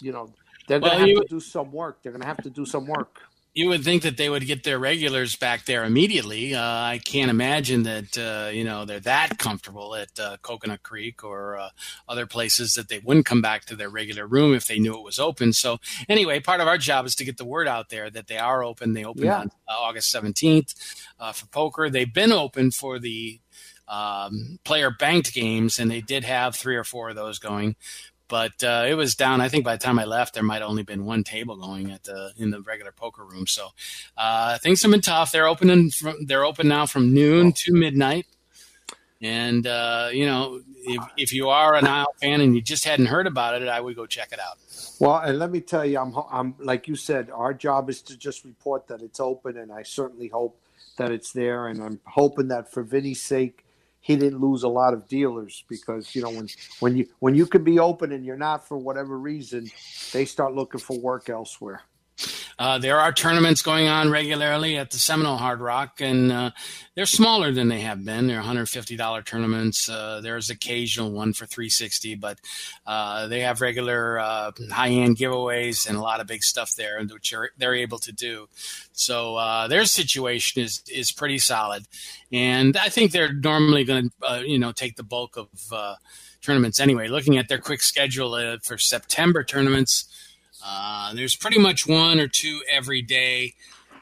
you know they're Well, gonna have you- to do some work they're gonna have to do some work You would think that they would get their regulars back there immediately. Uh, I can't imagine that uh, you know they're that comfortable at uh, Coconut Creek or uh, other places that they wouldn't come back to their regular room if they knew it was open. So anyway, part of our job is to get the word out there that they are open. They opened Yeah. on uh, August seventeenth uh, for poker. They've been open for the um, player banked games, and they did have three or four of those going. But uh, it was down. I think by the time I left, there might only been one table going at the in the regular poker room. So uh, things have been tough. They're opening from they're open now from noon to midnight. And uh, you know, if, if you are an Isle fan and you just hadn't heard about it, I would go check it out. Well, and let me tell you, I'm, I'm like you said, our job is to just report that it's open, and I certainly hope that it's there, and I'm hoping that for Vinny's sake, he didn't lose a lot of dealers because you know when when you when you can be open and you're not for whatever reason, they start looking for work elsewhere. Uh, there are tournaments going on regularly at the Seminole Hard Rock, and uh, they're smaller than they have been. They're $150 tournaments. Uh, there's occasional one for 360, but uh, they have regular uh, high-end giveaways and a lot of big stuff there, which are, they're able to do. So their situation is is pretty solid, and I think they're normally going to you know take the bulk of tournaments anyway. Looking at their quick schedule for September tournaments. Uh, there's pretty much one or two every day.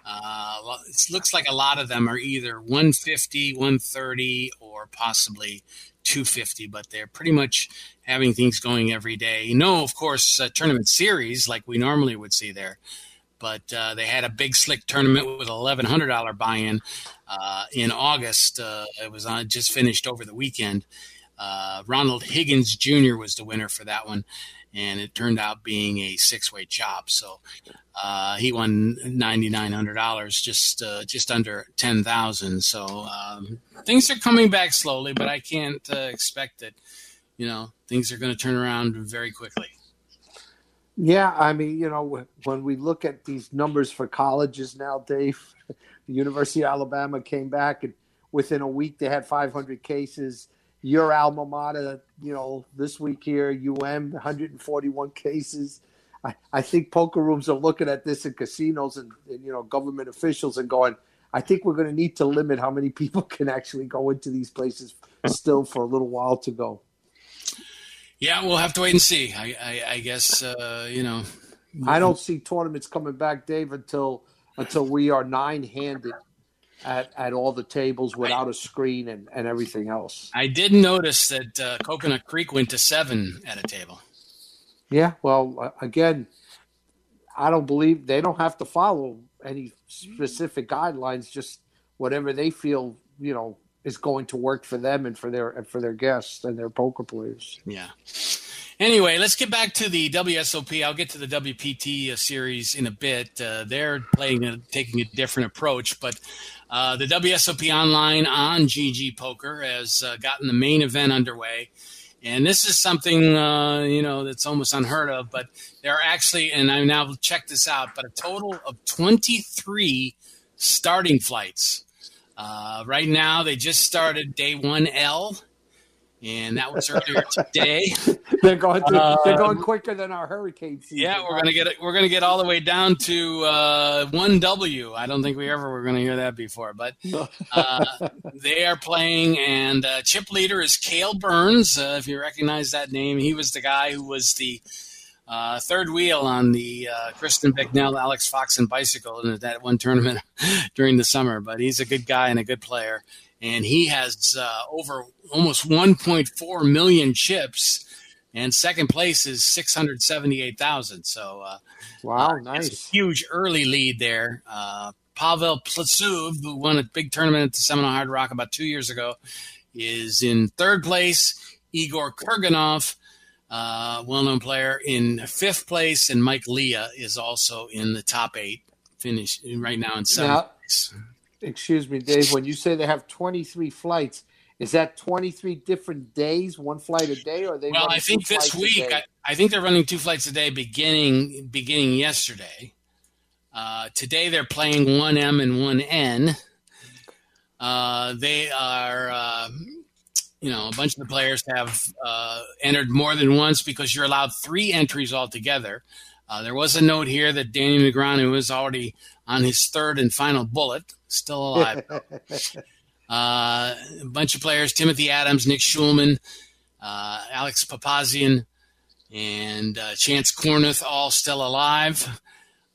Uh, it looks like a lot of them are either 150, 130, or possibly 250, but they're pretty much having things going every day. No, of course, uh, tournament series like we normally would see there, but uh, they had a big slick tournament with $1,100 buy-in uh, in August. Uh, it was on, just finished over the weekend. Uh, Ronald Higgins Jr. was the winner for that one, and it turned out being a six-way chop. So uh, he won ninety nine hundred dollars, just uh, just under ten thousand. So um, things are coming back slowly, but I can't uh, expect that. You know, things are going to turn around very quickly. Yeah, I mean, you know, when we look at these numbers for colleges now, Dave, the University of Alabama came back and within a week they had 500 cases. Your alma mater, you know, this week here, UM, 141 cases. I, I think poker rooms are looking at this in casinos and, and you know government officials and going, I think we're going to need to limit how many people can actually go into these places still for a little while to go. Yeah, we'll have to wait and see. I, I, I guess uh, you know. I don't see tournaments coming back, Dave, until until we are nine handed at, at all the tables without a screen and, and everything else. I did notice that uh, Coconut Creek went to seven at a table. Yeah, well, uh, again, I don't believe they don't have to follow any specific guidelines. Just whatever they feel, you know, is going to work for them and for their and for their guests and their poker players. Yeah. Anyway, let's get back to the WSOP. I'll get to the WPT uh, series in a bit. Uh, they're playing a, taking a different approach, but uh, the WSOP Online on GG Poker has uh, gotten the main event underway. And this is something, uh, you know, that's almost unheard of, but there are actually, and I now check this out, but a total of 23 starting flights. Uh, right now, they just started day 1L and that was earlier today. they're going through, uh, they're going quicker than our hurricane season. Yeah, we're gonna get it. We're gonna get all the way down to uh, one W. I don't think we ever were gonna hear that before, but uh, they are playing, and uh, chip leader is Kahle Burns. Uh, if you recognize that name, he was the guy who was the uh, third wheel on the uh, Kristen Bicknell, Alex Foxen bicycle in that one tournament during the summer. But he's a good guy and a good player and he has uh, over almost 1.4 million chips. And second place is 678,000. So, uh, wow, uh, nice. huge early lead there. Uh, Pavel Plesuv, who won a big tournament at the Seminole Hard Rock about two years ago, is in third place. Igor Kurganov, uh, well known player, in fifth place. And Mike Leah is also in the top eight, finish right now in seventh now, place excuse me, Dave, when you say they have 23 flights, is that 23 different days, one flight a day, or they? Well, I think this week, I, I, think they're running two flights a day, beginning beginning yesterday. Uh, today they're playing one M and one N. Uh, they are, uh, you know, a bunch of the players have uh, entered more than once because you're allowed three entries altogether. Uh, there was a note here that Danny Negreanu was already on his third and final bullet, still alive. uh, a bunch of players: Timothy Adams, Nick Schulman, uh, Alex Papazian, and uh, Chance Kornuth, all still alive.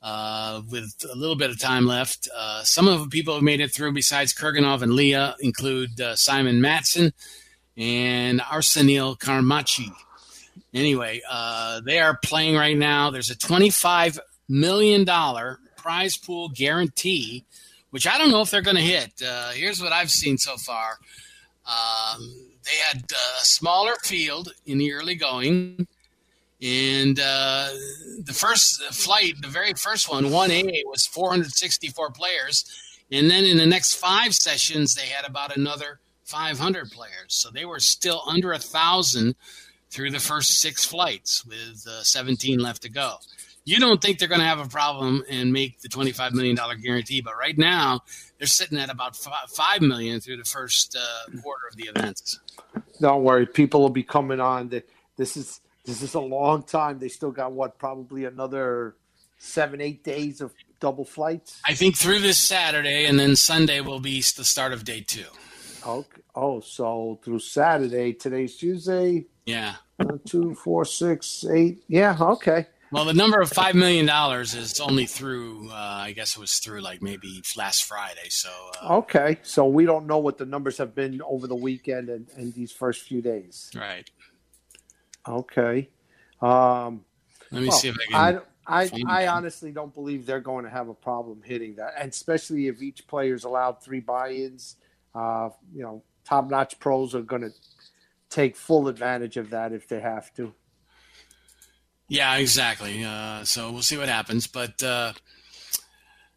Uh, with a little bit of time left, uh, some of the people who made it through, besides Kurganov and Leah, include Simon Mattsson and Arsenii Karmatckii. Anyway, uh, they are playing right now. There's a $25 million prize pool guarantee, which I don't know if they're going to hit. Uh, here's what I've seen so far. Um, they had a smaller field in the early going. And uh, the first flight, the very first one, 1A, was 464 players. And then in the next five sessions, they had about another 500 players. So they were still under a 1,000 through the first six flights with uh, 17 left to go. You don't think they're going to have a problem and make the $25 million guarantee, but right now they're sitting at about 5 million through the first uh, quarter of the events. Don't worry. People will be coming on. This is, this is a long time. They still got what, probably another seven, eight days of double flights? I think through this Saturday and then Sunday will be the start of day two. Okay. Oh, so through Saturday, today's Tuesday. Yeah. One, two, four, six, eight. Yeah. Okay. Well, the number of five million dollars is only through. Uh, I guess it was through like maybe last Friday. So. Uh, okay, so we don't know what the numbers have been over the weekend and, and these first few days. Right. Okay. Um, Let me well, see if I can. I I, I honestly don't believe they're going to have a problem hitting that, and especially if each player's allowed three buy-ins. Uh, you know, top-notch pros are going to take full advantage of that if they have to. Yeah, exactly. Uh, so we'll see what happens. But uh,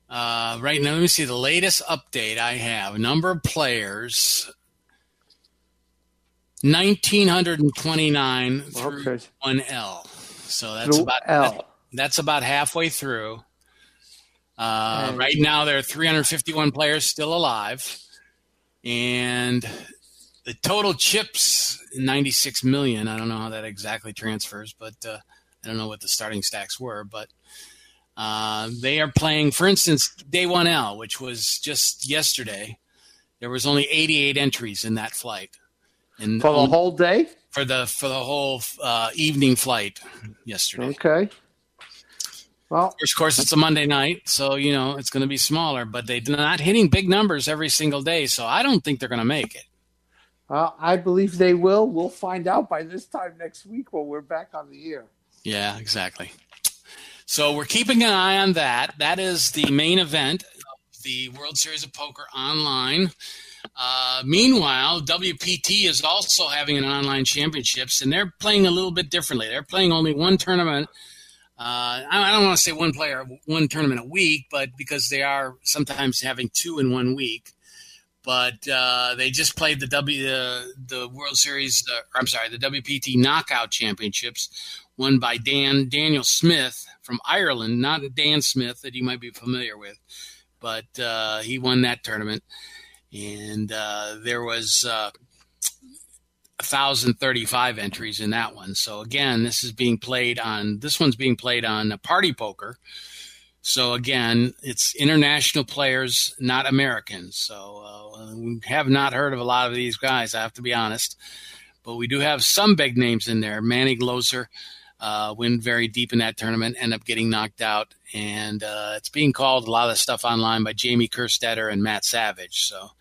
uh, right now, let me see the latest update I have. Number of players 1929 through okay. 1L. So that's through about L. that's about halfway through. Uh, right now, there are 351 players still alive, and the total chips 96 million. I don't know how that exactly transfers, but uh, I don't know what the starting stacks were, but uh, they are playing, for instance, Day 1L, which was just yesterday. There was only 88 entries in that flight. And for the whole day? For the for the whole uh, evening flight yesterday. Okay. Well, of course, it's a Monday night, so you know it's going to be smaller. But they're not hitting big numbers every single day, so I don't think they're going to make it. Uh, I believe they will. We'll find out by this time next week when we're back on the air. Yeah, exactly. So we're keeping an eye on that. That is the main event of the World Series of Poker online. Uh, meanwhile, WPT is also having an online championships, and they're playing a little bit differently. They're playing only one tournament. Uh, I don't want to say one player, one tournament a week, but because they are sometimes having two in one week. But uh, they just played the W the World Series. Uh, I'm sorry, the WPT Knockout Championships, won by Dan Daniel Smith from Ireland, not Dan Smith that you might be familiar with, but uh, he won that tournament and uh, there was uh, 1,035 entries in that one. So again, this is being played on. This one's being played on Party Poker. So again, it's international players, not Americans. So uh, we have not heard of a lot of these guys. I have to be honest, but we do have some big names in there. Manig Loeser uh, went very deep in that tournament, end up getting knocked out, and uh, it's being called a lot of stuff online by Jamie Kerstetter and Matt Savage. So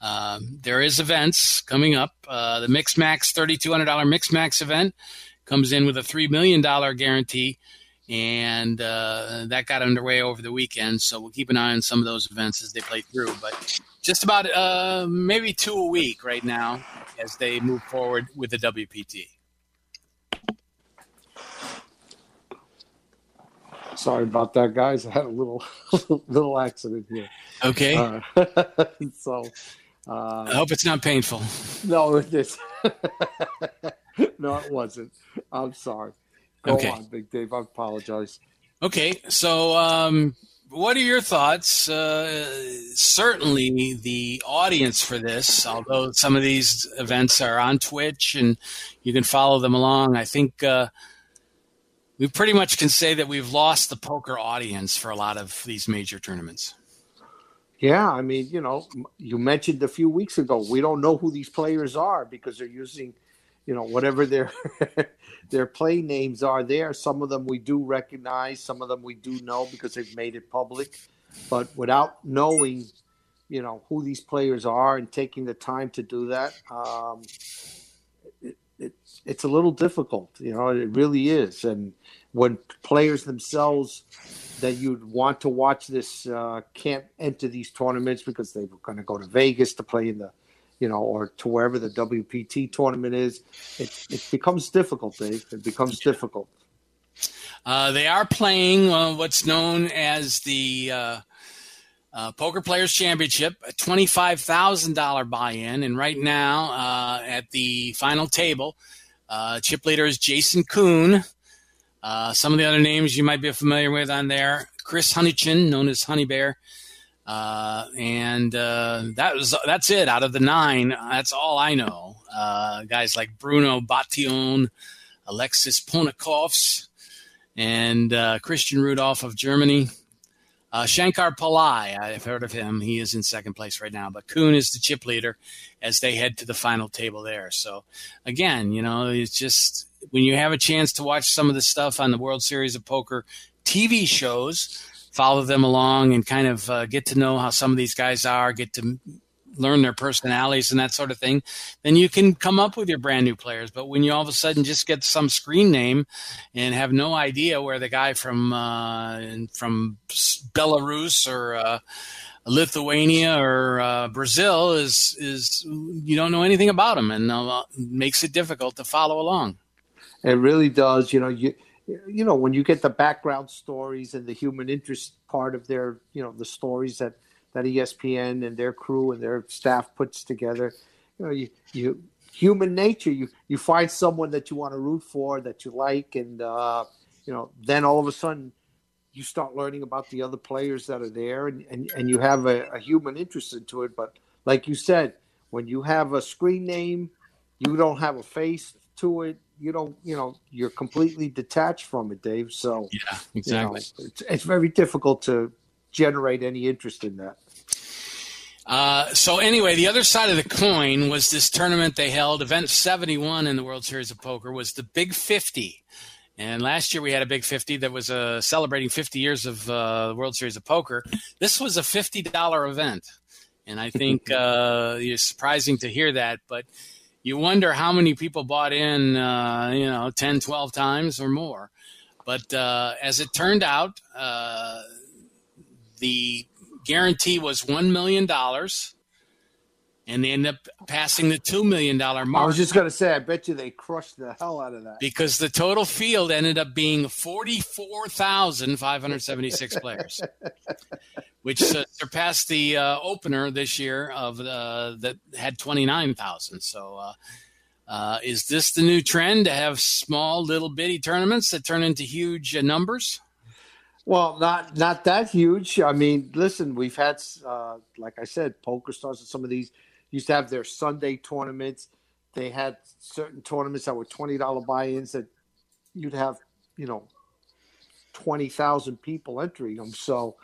um, there is events coming up. Uh, the Mix Max $3,200 Mix Max event comes in with a $3 million guarantee. And uh, that got underway over the weekend. So we'll keep an eye on some of those events as they play through. But just about uh, maybe two a week right now as they move forward with the WPT. Sorry about that, guys. I had a little little accident here. Okay. Uh, so uh, I hope it's not painful. No, it is. no, it wasn't. I'm sorry. Go okay. on, Big Dave. I apologize. Okay, so um, what are your thoughts? Uh, certainly, the audience for this, although some of these events are on Twitch and you can follow them along, I think uh, we pretty much can say that we've lost the poker audience for a lot of these major tournaments. Yeah, I mean, you know, you mentioned a few weeks ago, we don't know who these players are because they're using, you know, whatever their their play names are there. Some of them we do recognize, some of them we do know because they've made it public. But without knowing, you know, who these players are and taking the time to do that, um, it's a little difficult. You know, it really is. And when players themselves that you'd want to watch this uh, can't enter these tournaments because they were going to go to Vegas to play in the, you know, or to wherever the WPT tournament is. It, it becomes difficult, Dave. It becomes difficult. Uh, they are playing uh, what's known as the uh, uh, Poker Players Championship, a twenty-five thousand dollar buy-in, and right now uh, at the final table, chip leader is Jason Koon. Uh, some of the other names you might be familiar with on there Chris Hunichen, known as Honey Bear. Uh, and uh, that was that's it out of the nine. That's all I know. Uh, guys like Bruno Bation, Aleksejs Ponakovs, and uh, Christian Rudolph of Germany. Uh, Shankar Pillai, I've heard of him. He is in second place right now. But Koon is the chip leader as they head to the final table there. So, again, you know, it's just when you have a chance to watch some of the stuff on the World Series of Poker TV shows, follow them along and kind of uh, get to know how some of these guys are, get to learn their personalities and that sort of thing, then you can come up with your brand new players. But when you all of a sudden just get some screen name and have no idea where the guy from uh, from Belarus or uh, Lithuania or uh, Brazil is is you don't know anything about him, and uh, makes it difficult to follow along. It really does. You know you you know when you get the background stories and the human interest part of their you know the stories that that ESPN and their crew and their staff puts together. You know, you you human nature. You you find someone that you want to root for, that you like, and uh, you know, then all of a sudden you start learning about the other players that are there, and and, and you have a, a human interest into it. But like you said, when you have a screen name, you don't have a face to it. You don't, you know, you're completely detached from it, Dave. So yeah, exactly. You know, it's, it's very difficult to generate any interest in that. Uh, so anyway, the other side of the coin was this tournament they held. Event 71 in the World Series of Poker was the Big 50. And last year we had a Big 50 that was uh, celebrating 50 years of uh, the World Series of Poker. This was a $50 event. And I think uh, it's surprising to hear that, but you wonder how many people bought in, uh, you know, 10, 12 times or more. But uh, as it turned out, uh, the guarantee was $1 million and they end up passing the two million dollar mark. I was just going to say, I bet you they crushed the hell out of that because the total field ended up being forty four thousand five hundred seventy six players, which uh, surpassed the uh, opener this year of uh, that had twenty nine thousand. So. Uh, uh, is this the new trend to have small little bitty tournaments that turn into huge uh, numbers? Well, not not that huge. I mean, listen, we've had, like I said, poker stars and some of these used to have their Sunday tournaments. They had certain tournaments that were twenty dollar buy-ins that you'd have, you know, twenty thousand people entering them. So,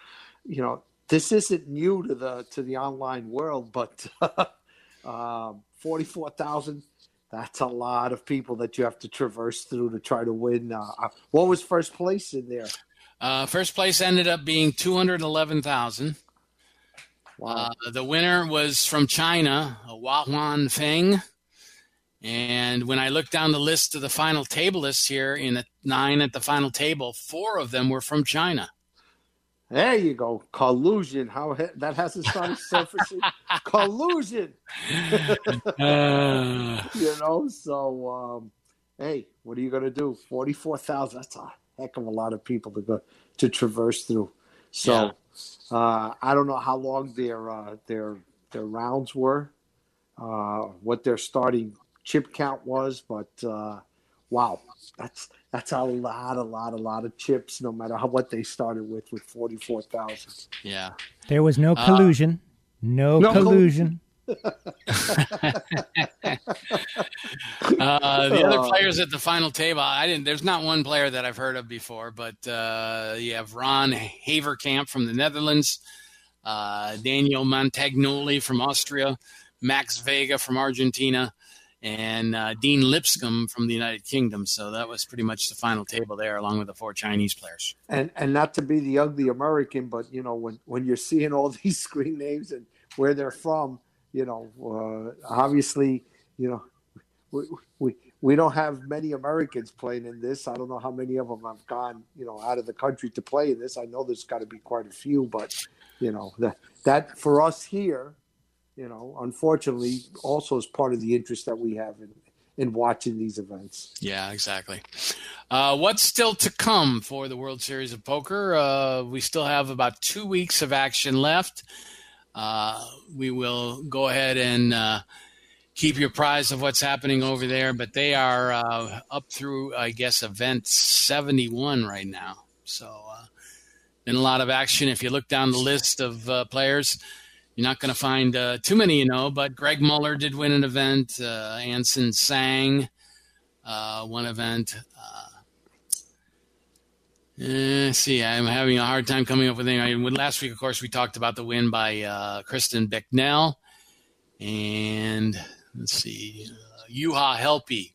you know, this isn't new to the to the online world, but uh, forty four thousand. That's a lot of people that you have to traverse through to try to win. Uh, uh what was first place in there? Uh, first place ended up being two hundred eleven thousand. Wow. Uh, the winner was from China, Huan Feng. And when I looked down the list of the final table lists here, in the nine at the final table, four of them were from China. There you go, collusion. How that hasn't started surfacing. collusion. uh... you know, so um, hey, what are you going to do? Forty-four thousand. That's a heck of a lot of people to go to traverse through. So. Yeah. Uh, I don't know how long their uh, their their rounds were, uh, what their starting chip count was, but uh, wow, that's that's a lot, a lot, a lot of chips. No matter how what they started with, with forty four thousand. Yeah, there was no uh, collusion. no, no collusion. Uh, the other players at the final table, I didn't. There's not one player that I've heard of before, but uh, you have Ron Haverkamp from the Netherlands, uh, Daniel Montagnoli from Austria, Max Vega from Argentina, and uh, Dean Lipscomb from the United Kingdom. So that was pretty much the final table there, along with the four Chinese players. And and not to be the ugly American, but you know when when you're seeing all these screen names and where they're from you know, uh, obviously, you know, we, we we don't have many Americans playing in this. I don't know how many of them have gone, you know, out of the country to play in this. I know there's got to be quite a few, but you know that that for us here, you know, unfortunately, also is part of the interest that we have in in watching these events. Yeah, exactly. Uh, what's still to come for the World Series of Poker? Uh, we still have about two weeks of action left we will go ahead and uh, keep you apprised of what's happening over there. But they are uh, up through, I guess, event 71 right now. So, uh, a lot of action. If you look down the list of uh, players, you're not going to find uh, too many you know, but Greg Mueller did win an event. Uh, Anson Tsang one event. Uh, see, I'm having a hard time coming up with anything. last week, of course, we talked about the win by uh, Kristen Bicknell. And let's see, uh, Juha Helppi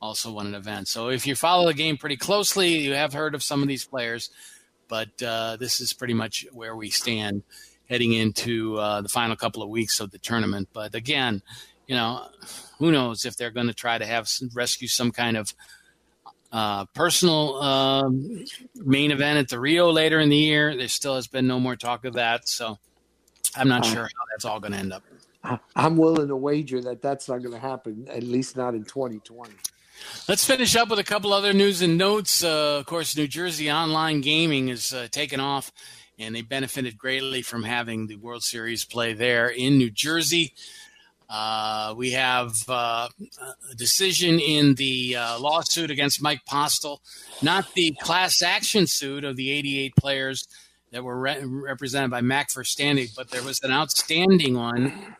also won an event. So if you follow the game pretty closely, you have heard of some of these players. But uh, this is pretty much where we stand heading into uh, the final couple of weeks of the tournament. But again, you know, who knows if they're going to try to have rescue some kind of – uh, personal um, main event at the Rio later in the year. There still has been no more talk of that, so I'm not uh, sure how that's all going to end up. I'm willing to wager that that's not going to happen, at least not in 2020. Let's finish up with a couple other news and notes. Uh, of course, New Jersey online gaming is uh, taken off, and they benefited greatly from having the World Series play there in New Jersey. Uh, we have uh, a decision in the uh, lawsuit against Mike Postle, not the class action suit of the 88 players that were re- represented by Mac Verstandig, but there was an outstanding one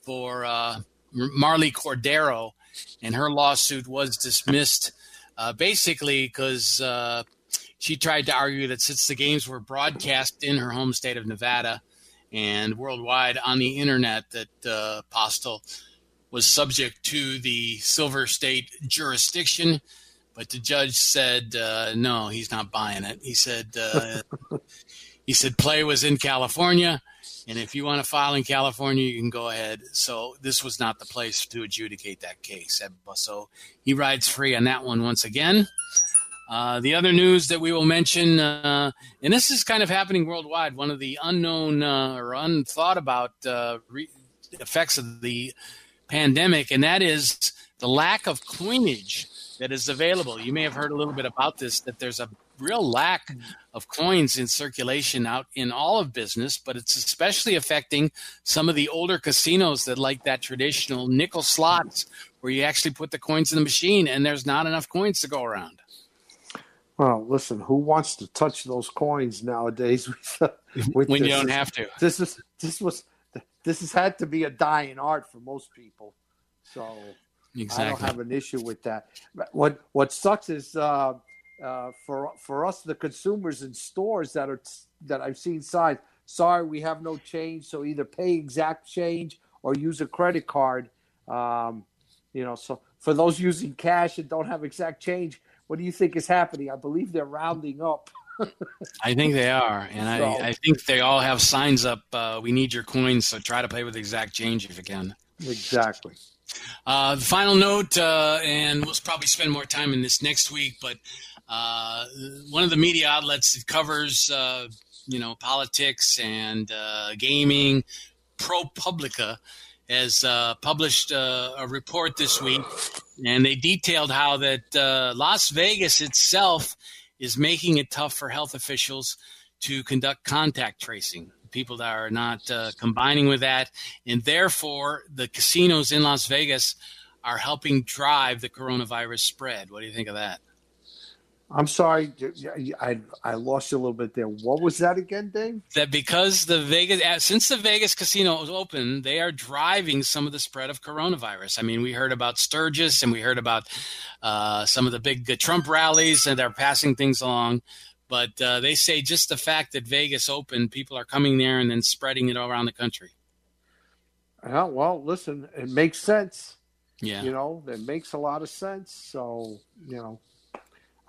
for uh, Marle Cordeiro, and her lawsuit was dismissed uh, basically because she tried to argue that since the games were broadcast in her home state of Nevada and worldwide on the internet, that uh, Postle was subject to the Silver State jurisdiction. But the judge said uh, no, he's not buying it. He said uh, he said play was in California and if you want to file in California, you can go ahead. So this was not the place to adjudicate that case. So he rides free on that one once again. Uh, the other news that we will mention, uh, and this is kind of happening worldwide, one of the unknown uh, or unthought about uh, re- effects of the pandemic, and that is the lack of coinage that is available. You may have heard a little bit about this, that there's a real lack of coins in circulation out in all of business, but it's especially affecting some of the older casinos that like that traditional nickel slots where you actually put the coins in the machine and there's not enough coins to go around. Well, listen, who wants to touch those coins nowadays? With, with when this? you don't have to. This is this was this has had to be a dying art for most people. So exactly. I don't have an issue with that. What what sucks is uh, uh, for for us the consumers in stores that are that I've seen signs. Sorry, we have no change, so either pay exact change or use a credit card. Um, you know, so for those using cash and don't have exact change, what do you think is happening? I believe they're rounding up. I think they are, and so, I, I think they all have signs up. Uh, we need your coins, so try to play with exact change if you can. Exactly. Uh, the final note, uh, and we'll probably spend more time in this next week, but uh, one of the media outlets that covers, uh, you know, politics and uh, gaming, ProPublica, has uh, published uh, a report this week, and they detailed how that uh, Las Vegas itself is making it tough for health officials to conduct contact tracing. People that are not combining with that, and therefore the casinos in Las Vegas are helping drive the coronavirus spread. What do you think of that? I'm sorry, I I lost you a little bit there. What was that again, Dave? That because the Vegas since the Vegas casino was open, they are driving some of the spread of coronavirus. I mean, we heard about Sturgis and we heard about uh, some of the big Trump rallies, and they're passing things along. But uh, they say just the fact that Vegas opened, people are coming there and then spreading it all around the country. Yeah, well, listen, it makes sense. Yeah, you know, it makes a lot of sense. So you know.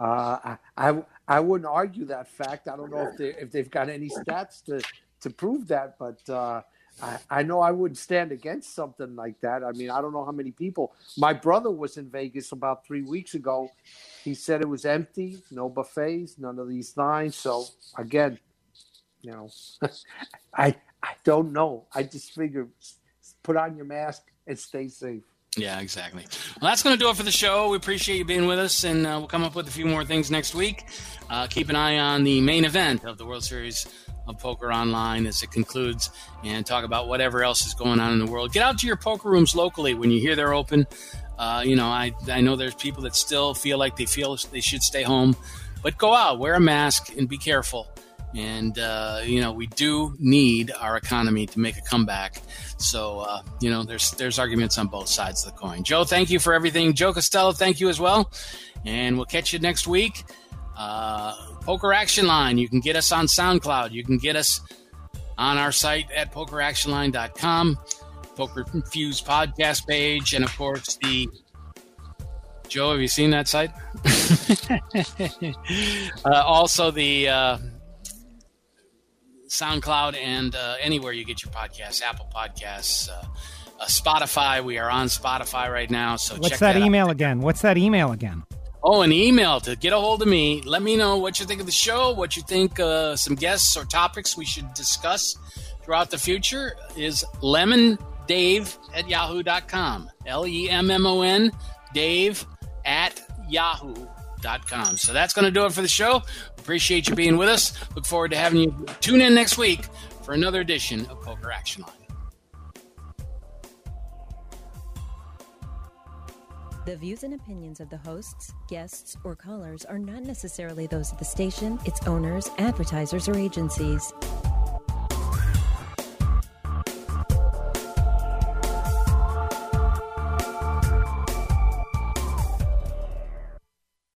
Uh, I, I wouldn't argue that fact. I don't know if they if they've got any stats to to prove that, but uh, I, I know I wouldn't stand against something like that. I mean, I don't know how many people. My brother was in Vegas about three weeks ago. He said it was empty, no buffets, none of these things. So again, you know, I I don't know. I just figure put on your mask and stay safe. Yeah, exactly. Well, that's going to do it for the show. We appreciate you being with us, and uh, we'll come up with a few more things next week. Uh, keep an eye on the main event of the World Series of Poker Online as it concludes, and talk about whatever else is going on in the world. Get out to your poker rooms locally when you hear they're open. Uh, you know, I I know there's people that still feel like they feel they should stay home, but go out, wear a mask, and be careful. And, uh, you know, we do need our economy to make a comeback. So, uh, you know, there's, there's arguments on both sides of the coin. Joe, thank you for everything. Joe Costello, thank you as well. And we'll catch you next week. Uh, Poker Action Line, you can get us on SoundCloud. You can get us on our site at pokeractionline.com, Poker Fuse podcast page, and of course the Joe, have you seen that site? uh, also, the uh, SoundCloud, and uh, anywhere you get your podcasts, Apple Podcasts, uh, uh, Spotify. We are on Spotify right now. So what's that, that, email out. again? What's that email again? Oh, an email to get a hold of me. Let me know what you think of the show, what you think uh, some guests or topics we should discuss throughout the future is lemmondave at yahoo.com. L E M M O N, Dave at yahoo.com. So that's going to do it for the show. Appreciate you being with us. Look forward to having you tune in next week for another edition of Poker Action Line. The views and opinions of the hosts, guests, or callers are not necessarily those of the station, its owners, advertisers, or agencies.